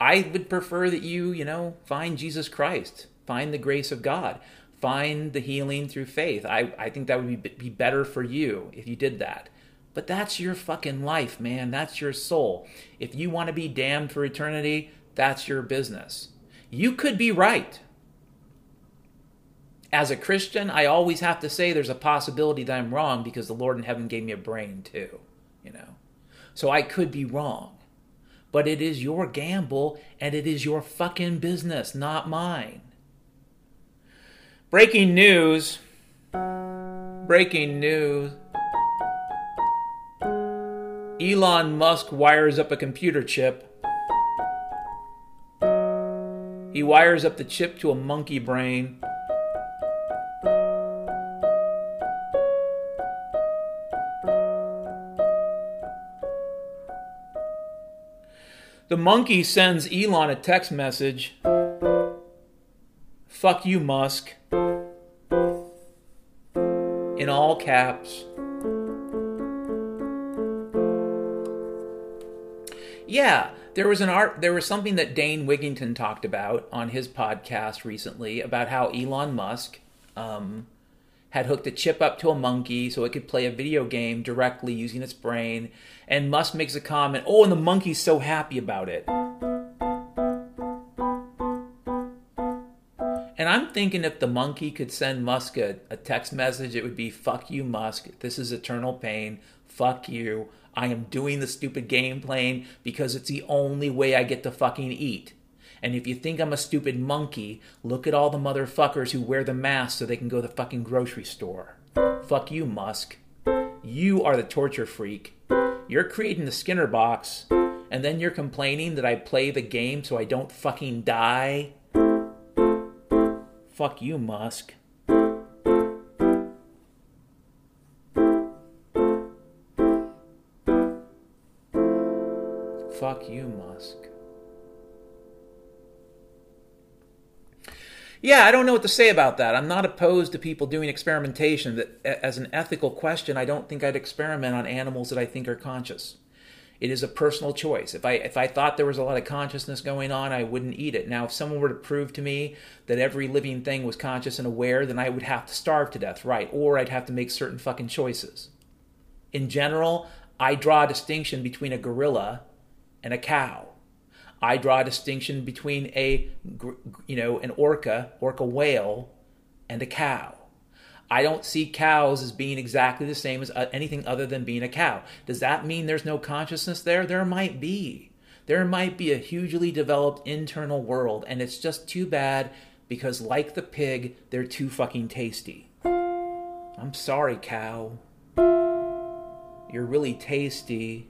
I would prefer that you, you know, find Jesus Christ, find the grace of God, find the healing through faith. I, I think that would be, be better for you if you did that. But that's your fucking life, man. That's your soul. If you want to be damned for eternity, that's your business. You could be right. As a Christian, I always have to say there's a possibility that I'm wrong because the Lord in heaven gave me a brain too, you know. So I could be wrong. But it is your gamble and it is your fucking business, not mine. Breaking news. Breaking news. Elon Musk wires up a computer chip. He wires up the chip to a monkey brain. The monkey sends Elon a text message. Fuck you, Musk. In all caps. Yeah, there was an art there was something that Dane Wigington talked about on his podcast recently about how Elon Musk um, had hooked a chip up to a monkey so it could play a video game directly using its brain. And Musk makes a comment, "Oh, and the monkey's so happy about it." And I'm thinking if the monkey could send Musk a, a text message, it would be, "Fuck you, Musk. This is eternal pain. Fuck you. I am doing the stupid game playing because it's the only way I get to fucking eat. And if you think I'm a stupid monkey, look at all the motherfuckers who wear the mask so they can go to the fucking grocery store. Fuck you, Musk. You are the torture freak. You're creating the Skinner box, and then you're complaining that I play the game so I don't fucking die. Fuck you, Musk. Fuck you, Musk. Yeah, I don't know what to say about that. I'm not opposed to people doing experimentation. That, as an ethical question, I don't think I'd experiment on animals that I think are conscious. It is a personal choice. If I if I thought there was a lot of consciousness going on, I wouldn't eat it. Now, if someone were to prove to me that every living thing was conscious and aware, then I would have to starve to death, right? Or I'd have to make certain fucking choices. In general, I draw a distinction between a gorilla and a cow. I draw a distinction between a, you know, an orca, orca whale, and a cow. I don't see cows as being exactly the same as uh, anything other than being a cow. Does that mean there's no consciousness there? There might be. There might be a hugely developed internal world, and it's just too bad because, like the pig, they're too fucking tasty. I'm sorry, cow. You're really tasty.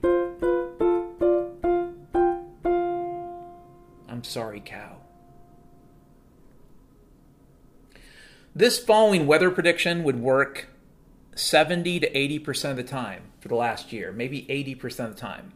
I'm sorry, cow. This following weather prediction would work 70 to 80% of the time for the last year, maybe 80% of the time.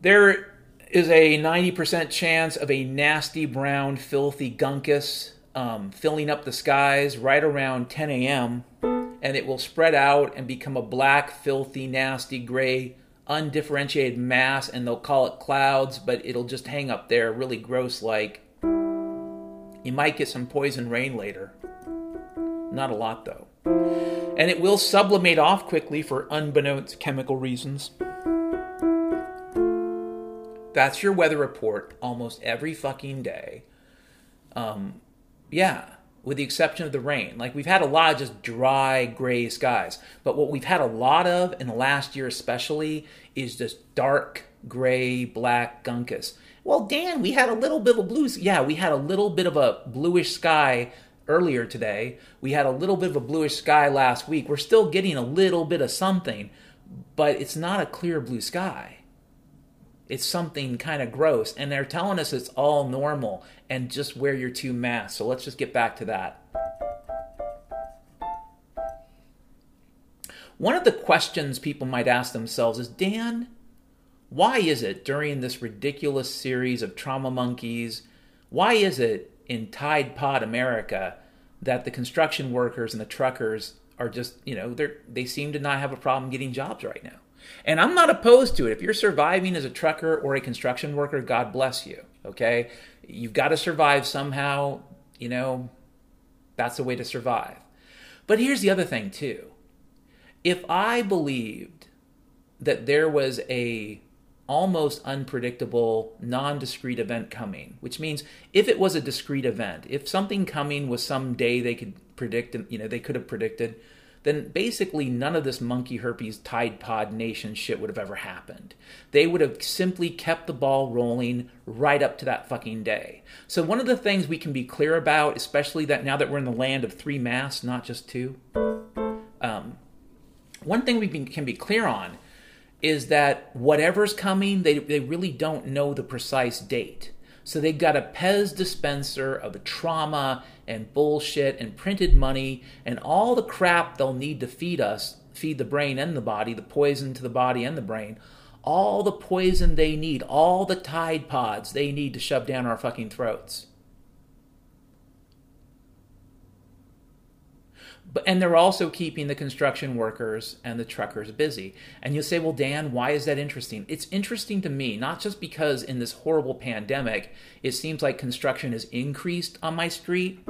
There is a 90% chance of a nasty brown, filthy gunkus um, filling up the skies right around 10 a.m., and it will spread out and become a black, filthy, nasty, gray, undifferentiated mass, and they'll call it clouds, but it'll just hang up there really gross like. You might get some poison rain later. Not a lot, though. And it will sublimate off quickly for unbeknownst chemical reasons. That's your weather report almost every fucking day. Um, yeah, with the exception of the rain. Like we've had a lot of just dry, gray skies. But what we've had a lot of in the last year, especially, is just dark, gray, black gunkus. Well, Dan, we had a little bit of blue. Yeah, we had a little bit of a bluish sky earlier today. We had a little bit of a bluish sky last week. We're still getting a little bit of something, but it's not a clear blue sky. It's something kind of gross. And they're telling us it's all normal and just wear your two masks. So let's just get back to that. One of the questions people might ask themselves is Dan, why is it during this ridiculous series of trauma monkeys, why is it in Tide Pod America that the construction workers and the truckers are just, you know, they they seem to not have a problem getting jobs right now? And I'm not opposed to it. If you're surviving as a trucker or a construction worker, God bless you. Okay? You've got to survive somehow. You know, that's the way to survive. But here's the other thing, too. If I believed that there was a almost unpredictable non-discrete event coming which means if it was a discrete event if something coming was some day they could predict you know they could have predicted then basically none of this monkey herpes Tide Pod nation shit would have ever happened. They would have simply kept the ball rolling right up to that fucking day. So, one of the things we can be clear about, especially that now that we're in the land of three masks, not just two, um, one thing we can be clear on is that whatever's coming, they, they really don't know the precise date. So they've got a Pez dispenser of trauma and bullshit and printed money and all the crap they'll need to feed us, feed the brain and the body, the poison to the body and the brain, all the poison they need, all the Tide Pods they need to shove down our fucking throats. But, and they're also keeping the construction workers and the truckers busy. And you'll say, well, Dan, why is that interesting? It's interesting to me, not just because in this horrible pandemic, it seems like construction has increased on my street.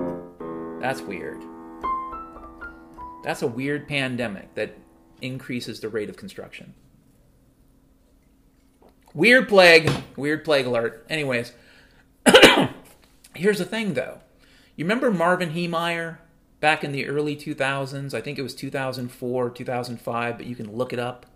That's weird. That's a weird pandemic that increases the rate of construction. Weird plague. Weird plague alert. Anyways, here's the thing though. You remember Marvin Heemeyer? Back in the early 2000s. I think it was 2004, 2005, but you can look it up.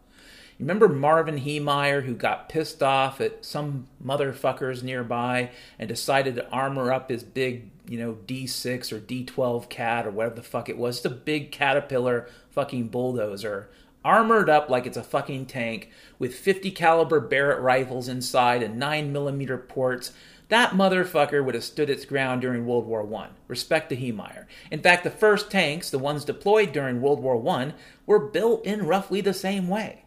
Remember Marvin Heemeyer who got pissed off at some motherfuckers nearby and decided to armor up his big, you know, D6 or D12 cat or whatever the fuck it was. It's a big caterpillar fucking bulldozer. Armored up like it's a fucking tank with 50 caliber Barrett rifles inside and 9 millimeter ports that motherfucker would have stood its ground during World War I. Respect to Heemeyer. In fact, the first tanks, the ones deployed during World War I, were built in roughly the same way.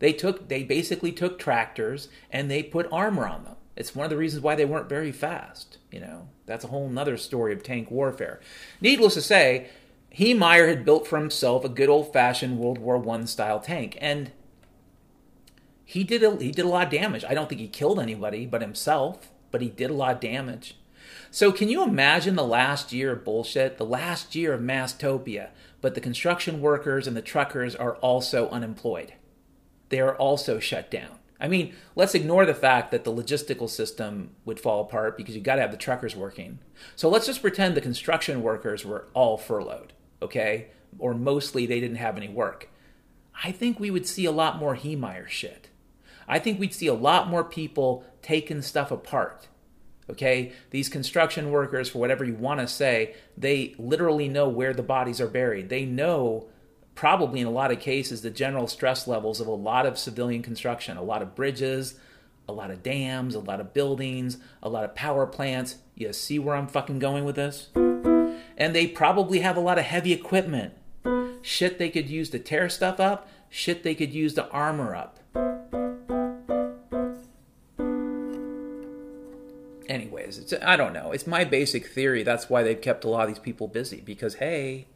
They took they basically took tractors and they put armor on them. It's one of the reasons why they weren't very fast. You know, that's a whole nother story of tank warfare. Needless to say, Heemeyer had built for himself a good old fashioned World War I style tank, and he did a, he did a lot of damage. I don't think he killed anybody but himself but he did a lot of damage. So, can you imagine the last year of bullshit, the last year of masstopia, but the construction workers and the truckers are also unemployed? They are also shut down. I mean, let's ignore the fact that the logistical system would fall apart because you got to have the truckers working. So let's just pretend the construction workers were all furloughed, okay? Or mostly they didn't have any work. I think we would see a lot more Heemeyer shit. I think we'd see a lot more people taking stuff apart. Okay? These construction workers, for whatever you want to say, they literally know where the bodies are buried. They know, probably in a lot of cases, the general stress levels of a lot of civilian construction, a lot of bridges, a lot of dams, a lot of buildings, a lot of power plants. You see where I'm fucking going with this? And they probably have a lot of heavy equipment. Shit they could use to tear stuff up, shit they could use to armor up. It's I don't know. It's my basic theory. That's why they've kept a lot of these people busy because hey,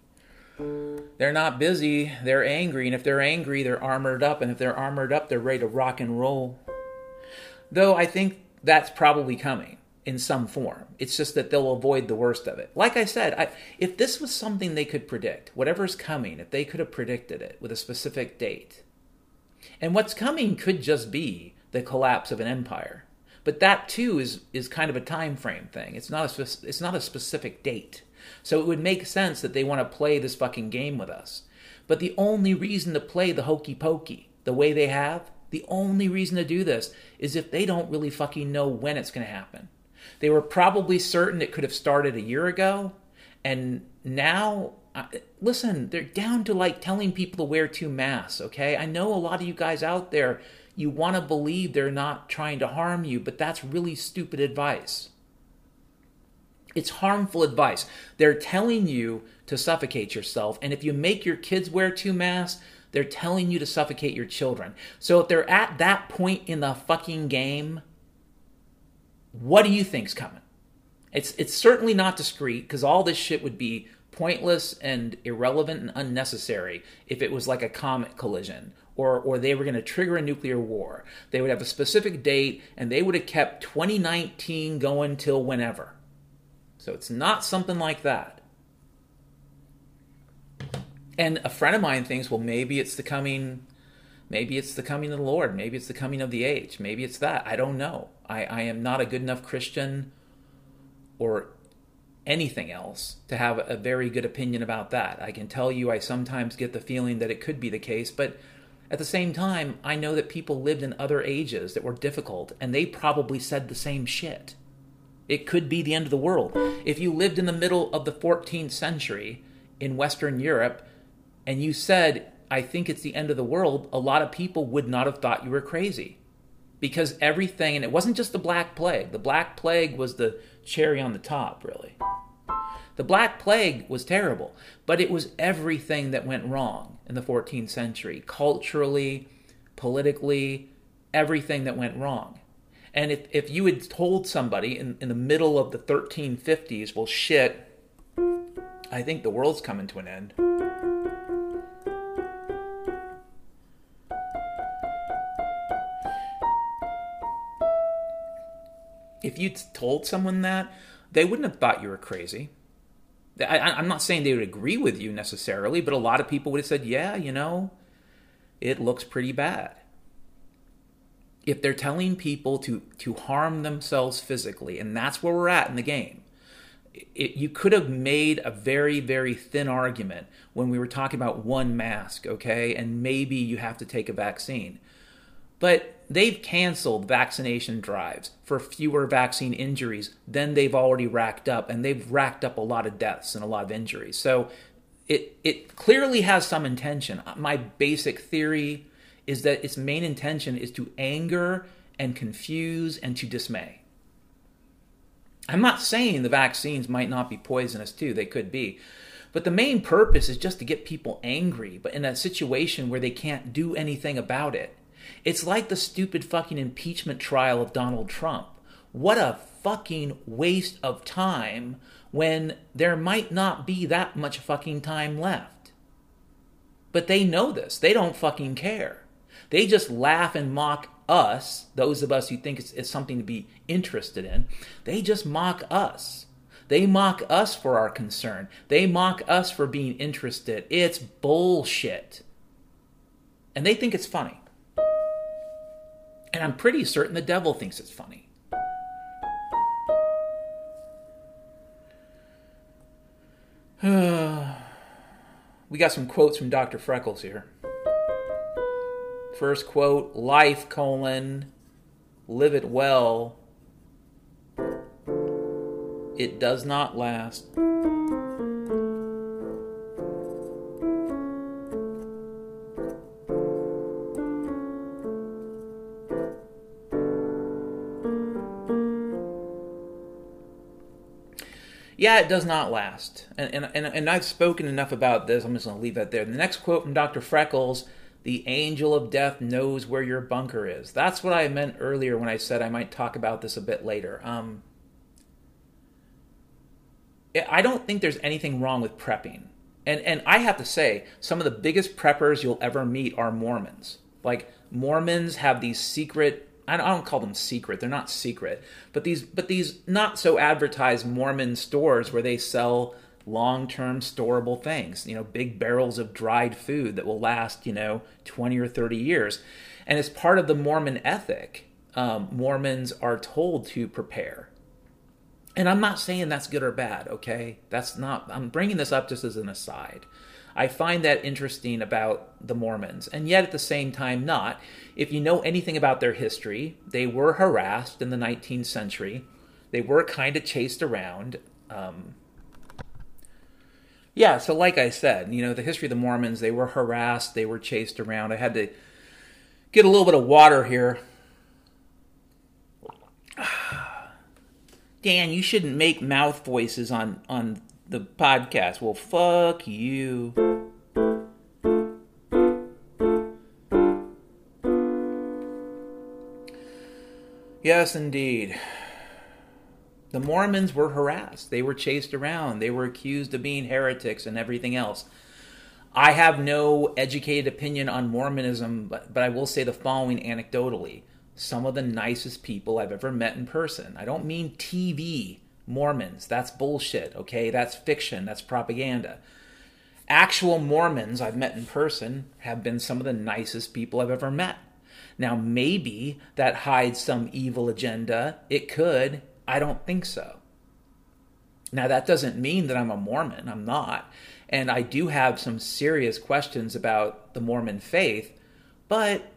they're not busy, they're angry, and if they're angry, they're armored up, and if they're armored up, they're ready to rock and roll. Though I think that's probably coming in some form. It's just that they'll avoid the worst of it. Like I said, I, if this was something they could predict, whatever's coming, if they could have predicted it with a specific date, and what's coming could just be the collapse of an empire. But that too is is kind of a time frame thing. It's not a it's not a specific date. So it would make sense that they want to play this fucking game with us. But the only reason to play the hokey pokey the way they have, the only reason to do this is if they don't really fucking know when it's going to happen. They were probably certain it could have started a year ago, and now, listen, they're down to like telling people to wear two masks, okay? I know a lot of you guys out there, you want to believe they're not trying to harm you, but that's really stupid advice. It's harmful advice. They're telling you to suffocate yourself, and if you make your kids wear two masks, they're telling you to suffocate your children. So if they're at that point in the fucking game, what do you think's coming? It's it's certainly not discreet because all this shit would be pointless and irrelevant and unnecessary if it was like a comet collision or or they were going to trigger a nuclear war. They would have a specific date and they would have kept 2019 going till whenever. So it's not something like that. And a friend of mine thinks, well, maybe it's the coming Maybe it's the coming of the Lord. Maybe it's the coming of the age. Maybe it's that. I don't know. I, I am not a good enough Christian or anything else to have a very good opinion about that. I can tell you I sometimes get the feeling that it could be the case, but at the same time, I know that people lived in other ages that were difficult and they probably said the same shit. It could be the end of the world. If you lived in the middle of the 14th century in Western Europe and you said I think it's the end of the world, a lot of people would not have thought you were crazy. Because everything, and it wasn't just the Black Plague, the Black Plague was the cherry on the top, really. The Black Plague was terrible, but it was everything that went wrong in the 14th century culturally, politically, everything that went wrong. And if, if you had told somebody in, in the middle of the 1350s, well, shit, I think the world's coming to an end. if you'd told someone that, they wouldn't have thought you were crazy. I, am not saying they would agree with you necessarily, but a lot of people would have said, yeah, you know, it looks pretty bad. If they're telling people to, to harm themselves physically, and that's where we're at in the game, it, you could have made a very, very thin argument when we were talking about one mask, okay, and maybe you have to take a vaccine. But they've canceled vaccination drives for fewer vaccine injuries than they've already racked up, and they've racked up a lot of deaths and a lot of injuries. So it it clearly has some intention. My basic theory is that its main intention is to anger and confuse and to dismay. I'm not saying the vaccines might not be poisonous too, they could be. But the main purpose is just to get people angry, but in a situation where they can't do anything about it. It's like the stupid fucking impeachment trial of Donald Trump. What a fucking waste of time when there might not be that much fucking time left. But they know this. They don't fucking care. They just laugh and mock us, those of us who think it's, it's something to be interested in. They just mock us. They mock us for our concern. They mock us for being interested. It's bullshit. And they think it's funny. And I'm pretty certain the devil thinks it's funny. we got some quotes from Dr. Freckles here. First quote, life colon, live it well. It does not last. Yeah, it does not last. And, and, and, and I've spoken enough about this. I'm just going to leave that there. The next quote from Dr. Freckles The angel of death knows where your bunker is. That's what I meant earlier when I said I might talk about this a bit later. Um, I don't think there's anything wrong with prepping. And, and I have to say, some of the biggest preppers you'll ever meet are Mormons. Like, Mormons have these secret I don't call them secret. They're not secret, but these but these not so advertised Mormon stores where they sell long-term storable things, you know, big barrels of dried food that will last, you know, 20 or 30 years. And as part of the Mormon ethic, um, Mormons are told to prepare. And I'm not saying that's good or bad, okay? That's not, I'm bringing this up just as an aside. I find that interesting about the Mormons, and yet at the same time, not. If you know anything about their history, they were harassed in the 19th century. They were kind of chased around. Um, yeah, so like I said, you know, the history of the Mormons, they were harassed, they were chased around. I had to get a little bit of water here. Dan, you shouldn't make mouth voices on on the podcast. Well, fuck you. Yes, indeed. The Mormons were harassed. They were chased around. They were accused of being heretics and everything else. I have no educated opinion on Mormonism, but, but I will say the following anecdotally. Some of the nicest people I've ever met in person. I don't mean TV Mormons. That's bullshit, okay? That's fiction. That's propaganda. Actual Mormons I've met in person have been some of the nicest people I've ever met. Now, maybe that hides some evil agenda. It could. I don't think so. Now, that doesn't mean that I'm a Mormon. I'm not. And I do have some serious questions about the Mormon faith. But,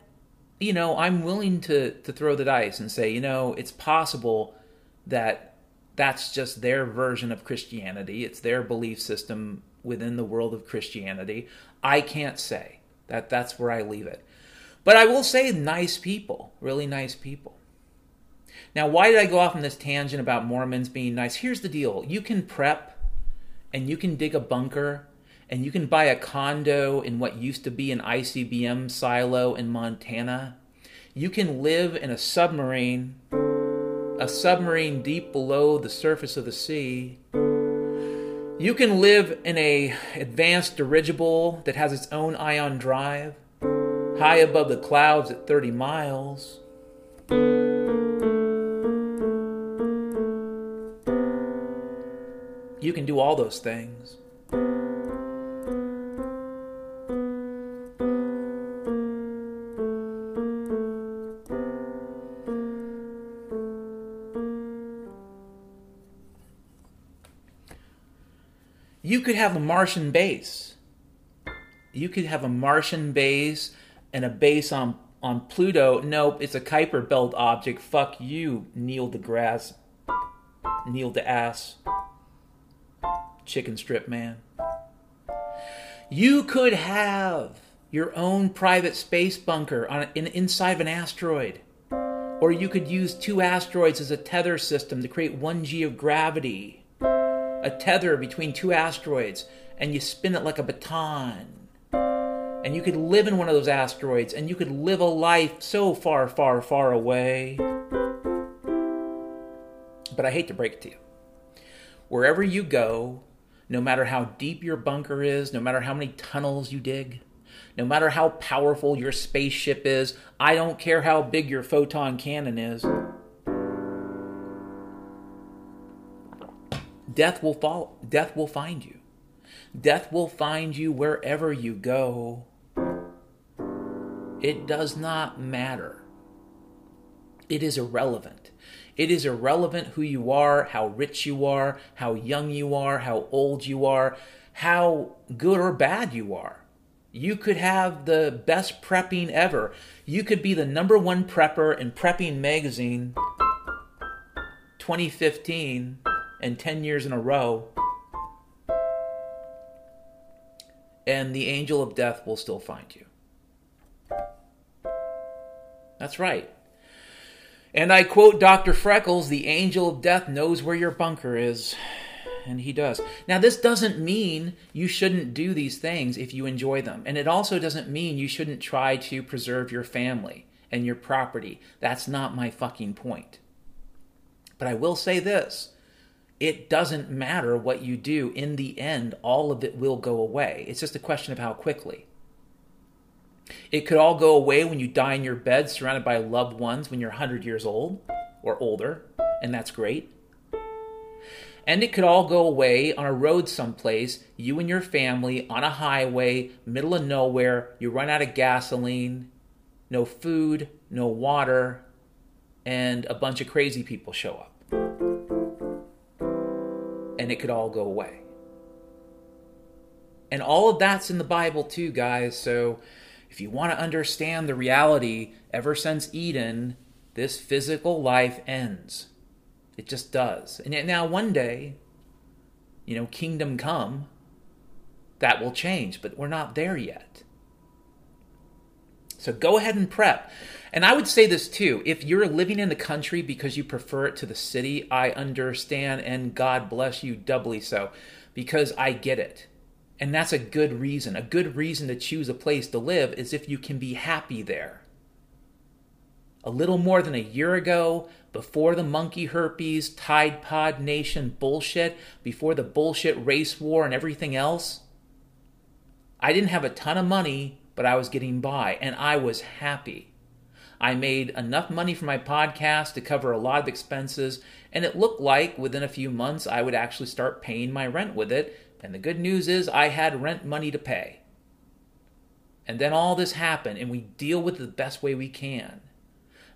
you know, I'm willing to, to throw the dice and say, you know, it's possible that that's just their version of Christianity. It's their belief system within the world of Christianity. I can't say that that's where I leave it. But I will say nice people, really nice people. Now, why did I go off on this tangent about Mormons being nice? Here's the deal. You can prep and you can dig a bunker and you can buy a condo in what used to be an ICBM silo in Montana. You can live in a submarine a submarine deep below the surface of the sea. You can live in a advanced dirigible that has its own ion drive, high above the clouds at 30 miles. You can do all those things. You could have a Martian base. You could have a Martian base and a base on on Pluto. Nope, it's a Kuiper Belt object. Fuck you, Neil deGrasse. Neil ass. Chicken strip man. You could have your own private space bunker on in, inside of an asteroid. Or you could use two asteroids as a tether system to create one G of gravity a tether between two asteroids and you spin it like a baton. And you could live in one of those asteroids and you could live a life so far, far, far away. But I hate to break it to you. Wherever you go, no matter how deep your bunker is, no matter how many tunnels you dig, no matter how powerful your spaceship is, I don't care how big your photon cannon is, death will fall death will find you. Death will find you wherever you go. It does not matter. It is irrelevant. It is irrelevant who you are how rich you are how young you are how old you are how good or bad you are. You could have the best prepping ever. You could be the number one prepper in Prepping Magazine 2015 and 10 years in a row. And the angel of death will still find you. That's right. And I quote Dr. Freckles the angel of death knows where your bunker is. And he does. Now, this doesn't mean you shouldn't do these things if you enjoy them. And it also doesn't mean you shouldn't try to preserve your family and your property. That's not my fucking point. But I will say this it doesn't matter what you do. In the end, all of it will go away. It's just a question of how quickly. It could all go away when you die in your bed surrounded by loved ones when you're 100 years old or older, and that's great. And it could all go away on a road someplace, you and your family on a highway, middle of nowhere, you run out of gasoline, no food, no water, and a bunch of crazy people show up. It could all go away. And all of that's in the Bible too, guys. So if you want to understand the reality, ever since Eden, this physical life ends. It just does. And now, one day, you know, kingdom come, that will change, but we're not there yet. So go ahead and prep. And I would say this too if you're living in the country because you prefer it to the city, I understand, and God bless you doubly so, because I get it. And that's a good reason. A good reason to choose a place to live is if you can be happy there. A little more than a year ago, before the monkey herpes, Tide Pod Nation bullshit, before the bullshit race war and everything else, I didn't have a ton of money, but I was getting by and I was happy. I made enough money for my podcast to cover a lot of expenses, and it looked like within a few months I would actually start paying my rent with it and the good news is I had rent money to pay. And then all this happened, and we deal with it the best way we can.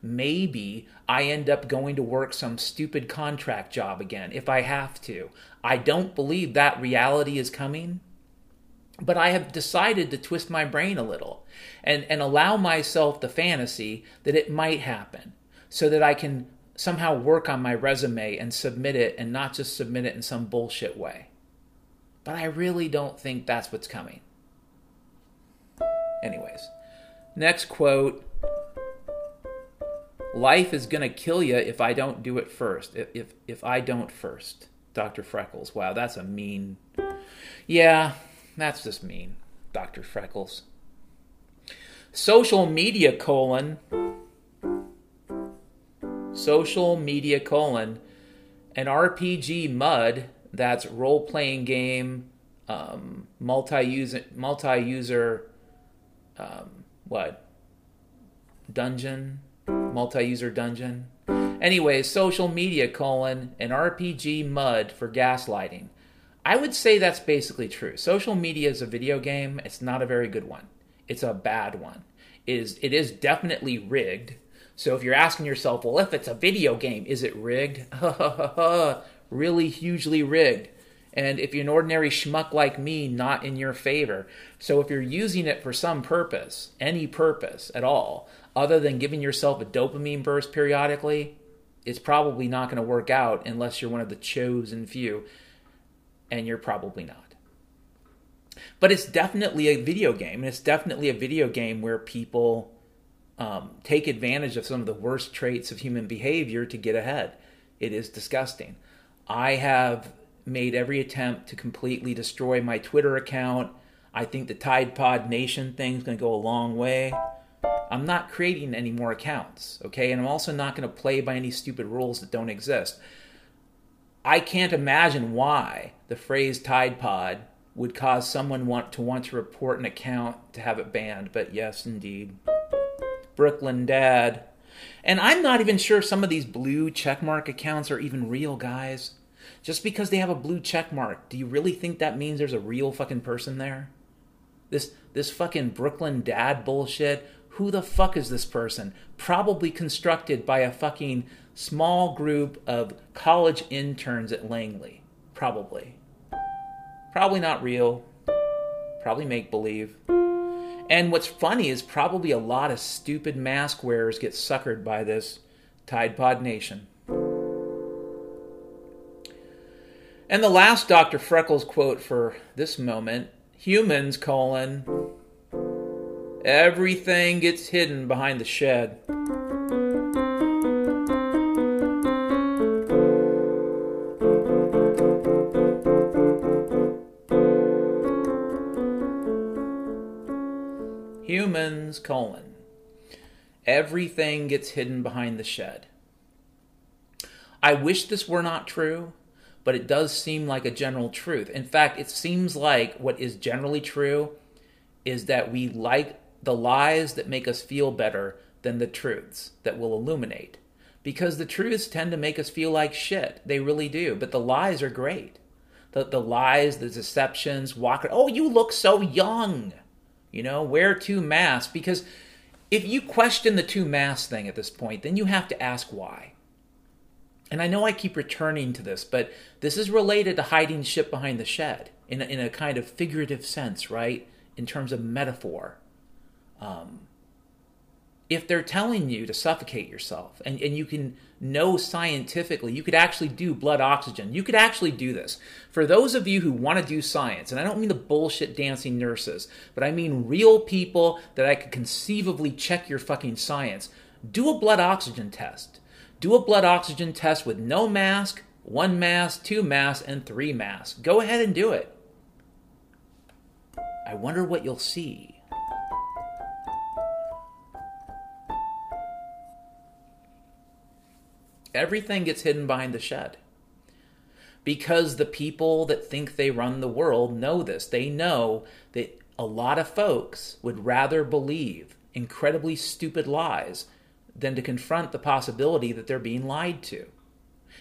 Maybe I end up going to work some stupid contract job again if I have to. I don't believe that reality is coming, but I have decided to twist my brain a little and, and allow myself the fantasy that it might happen so that I can somehow work on my resume and submit it and not just submit it in some bullshit way. But I really don't think that's what's coming. Anyways, next quote Life is going to kill you if I don't do it first. If, if, if I don't first. Dr. Freckles. Wow, that's a mean. Yeah, that's just mean. Dr. Freckles. Social media colon. Social media colon. An RPG mud that's role playing game, um, multi user multi user, um, what dungeon, multi user dungeon. Anyway, social media colon an RPG mud for gaslighting. I would say that's basically true. Social media is a video game. It's not a very good one. It's a bad one. It is it is definitely rigged. So if you're asking yourself, well, if it's a video game, is it rigged? really hugely rigged. And if you're an ordinary schmuck like me, not in your favor. So if you're using it for some purpose, any purpose at all, other than giving yourself a dopamine burst periodically, it's probably not going to work out unless you're one of the chosen few. And you're probably not. But it's definitely a video game. And it's definitely a video game where people um, take advantage of some of the worst traits of human behavior to get ahead. It is disgusting. I have made every attempt to completely destroy my Twitter account. I think the Tide Pod Nation thing is going to go a long way. I'm not creating any more accounts, okay? And I'm also not going to play by any stupid rules that don't exist. I can't imagine why the phrase Tide Pod would cause someone want to want to report an account to have it banned, but yes, indeed. Brooklyn Dad. And I'm not even sure some of these blue checkmark accounts are even real, guys. Just because they have a blue checkmark, do you really think that means there's a real fucking person there? This this fucking Brooklyn dad bullshit. Who the fuck is this person? Probably constructed by a fucking small group of college interns at Langley. Probably. Probably not real. Probably make believe. And what's funny is probably a lot of stupid mask wearers get suckered by this Tide Pod Nation. And the last Dr. Freckles quote for this moment humans, colon, everything gets hidden behind the shed. Humans, colon. Everything gets hidden behind the shed. I wish this were not true, but it does seem like a general truth. In fact, it seems like what is generally true is that we like the lies that make us feel better than the truths that will illuminate. Because the truths tend to make us feel like shit. They really do. But the lies are great. The, the lies, the deceptions, walk. Oh, you look so young. You know, wear two masks. Because if you question the two masks thing at this point, then you have to ask why. And I know I keep returning to this, but this is related to hiding shit behind the shed in a, in a kind of figurative sense, right? In terms of metaphor. Um, if they're telling you to suffocate yourself and, and you can know scientifically, you could actually do blood oxygen. You could actually do this. For those of you who want to do science, and I don't mean the bullshit dancing nurses, but I mean real people that I could conceivably check your fucking science, do a blood oxygen test. Do a blood oxygen test with no mask, one mask, two masks, and three masks. Go ahead and do it. I wonder what you'll see. Everything gets hidden behind the shed. Because the people that think they run the world know this. They know that a lot of folks would rather believe incredibly stupid lies than to confront the possibility that they're being lied to.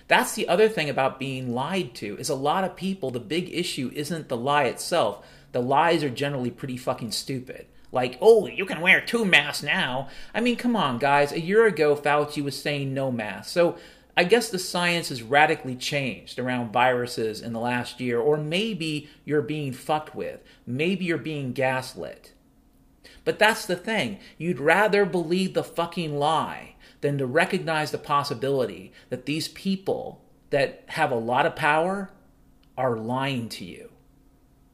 That's the other thing about being lied to is a lot of people the big issue isn't the lie itself. The lies are generally pretty fucking stupid. Like, oh, you can wear two masks now. I mean, come on, guys. A year ago, Fauci was saying no masks. So I guess the science has radically changed around viruses in the last year, or maybe you're being fucked with. Maybe you're being gaslit. But that's the thing. You'd rather believe the fucking lie than to recognize the possibility that these people that have a lot of power are lying to you.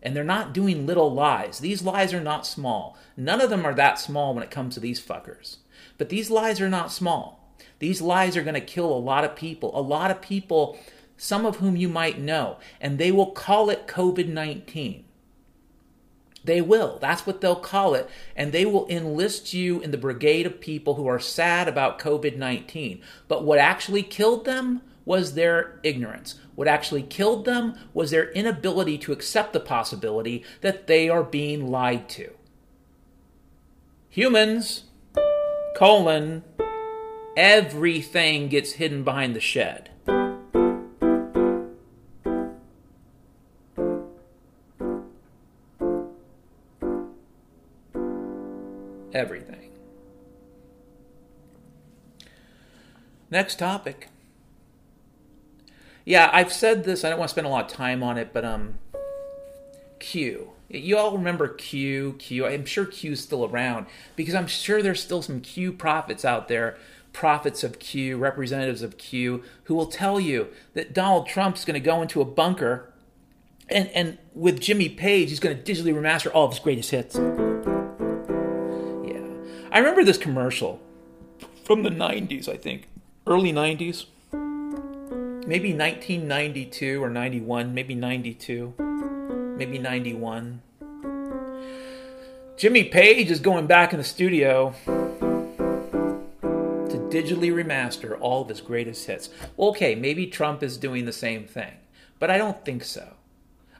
And they're not doing little lies. These lies are not small. None of them are that small when it comes to these fuckers. But these lies are not small. These lies are going to kill a lot of people. A lot of people, some of whom you might know, and they will call it COVID 19. They will. That's what they'll call it. And they will enlist you in the brigade of people who are sad about COVID 19. But what actually killed them was their ignorance. What actually killed them was their inability to accept the possibility that they are being lied to. Humans, colon, everything gets hidden behind the shed. everything. Next topic. Yeah, I've said this. I don't want to spend a lot of time on it, but um, Q. You all remember Q? Q. I'm sure Q's still around because I'm sure there's still some Q prophets out there, prophets of Q, representatives of Q, who will tell you that Donald Trump's going to go into a bunker, and and with Jimmy Page, he's going to digitally remaster all of his greatest hits. Yeah. I remember this commercial from the 90s, I think. Early 90s. Maybe 1992 or 91, maybe 92, maybe 91. Jimmy Page is going back in the studio to digitally remaster all of his greatest hits. Okay, maybe Trump is doing the same thing, but I don't think so.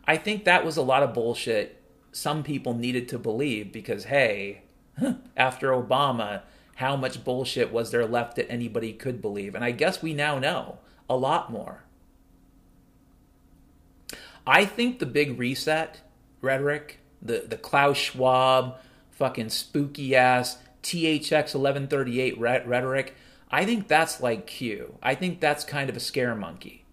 I think that was a lot of bullshit some people needed to believe because, hey, after Obama, how much bullshit was there left that anybody could believe? And I guess we now know a lot more. I think the big reset rhetoric, the, the Klaus Schwab, fucking spooky ass THX 1138 rhetoric, I think that's like Q. I think that's kind of a scare monkey.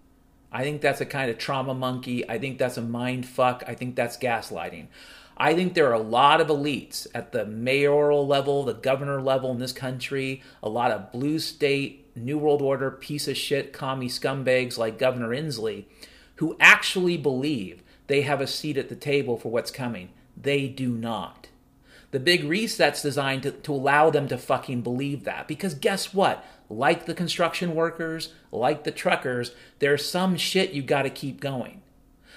I think that's a kind of trauma monkey. I think that's a mind fuck. I think that's gaslighting. I think there are a lot of elites at the mayoral level, the governor level in this country, a lot of blue state, New World Order piece of shit commie scumbags like Governor Inslee who actually believe they have a seat at the table for what's coming. They do not. The big reset's designed to, to allow them to fucking believe that. Because guess what? Like the construction workers, like the truckers, there's some shit you got to keep going.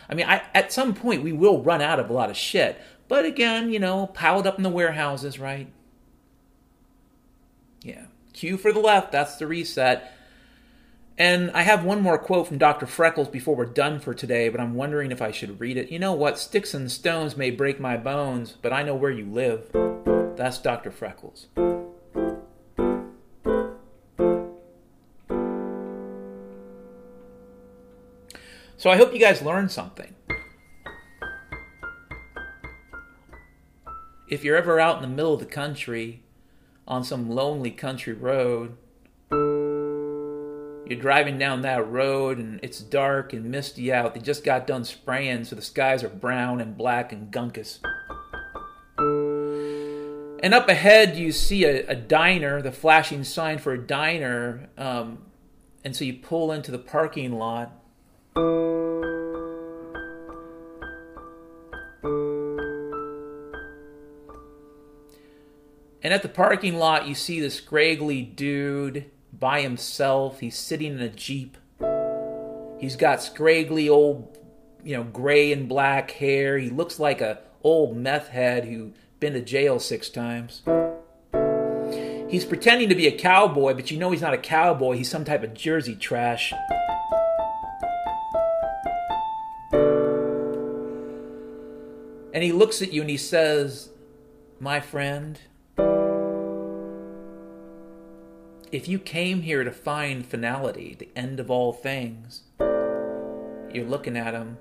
I mean, I, at some point we will run out of a lot of shit. But again, you know, piled up in the warehouses, right? Q for the left, that's the reset. And I have one more quote from Dr. Freckles before we're done for today, but I'm wondering if I should read it. You know what? Sticks and stones may break my bones, but I know where you live. That's Dr. Freckles. So I hope you guys learned something. If you're ever out in the middle of the country on some lonely country road, you're driving down that road and it's dark and misty out. They just got done spraying, so the skies are brown and black and gunkus. And up ahead, you see a, a diner, the flashing sign for a diner. Um, and so you pull into the parking lot. And at the parking lot, you see this scraggly dude by himself. He's sitting in a Jeep. He's got scraggly old, you know, gray and black hair. He looks like a old meth head who's been to jail six times. He's pretending to be a cowboy, but you know he's not a cowboy. He's some type of Jersey trash. And he looks at you and he says, My friend, if you came here to find finality, the end of all things, you're looking at him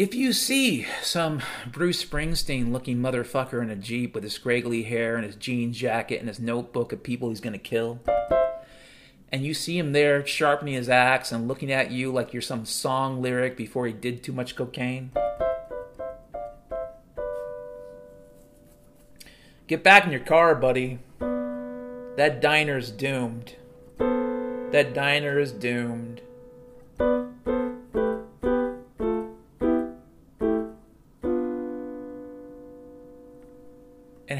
If you see some Bruce Springsteen looking motherfucker in a Jeep with his scraggly hair and his jean jacket and his notebook of people he's going to kill, and you see him there sharpening his axe and looking at you like you're some song lyric before he did too much cocaine, get back in your car, buddy. That diner's doomed. That diner is doomed.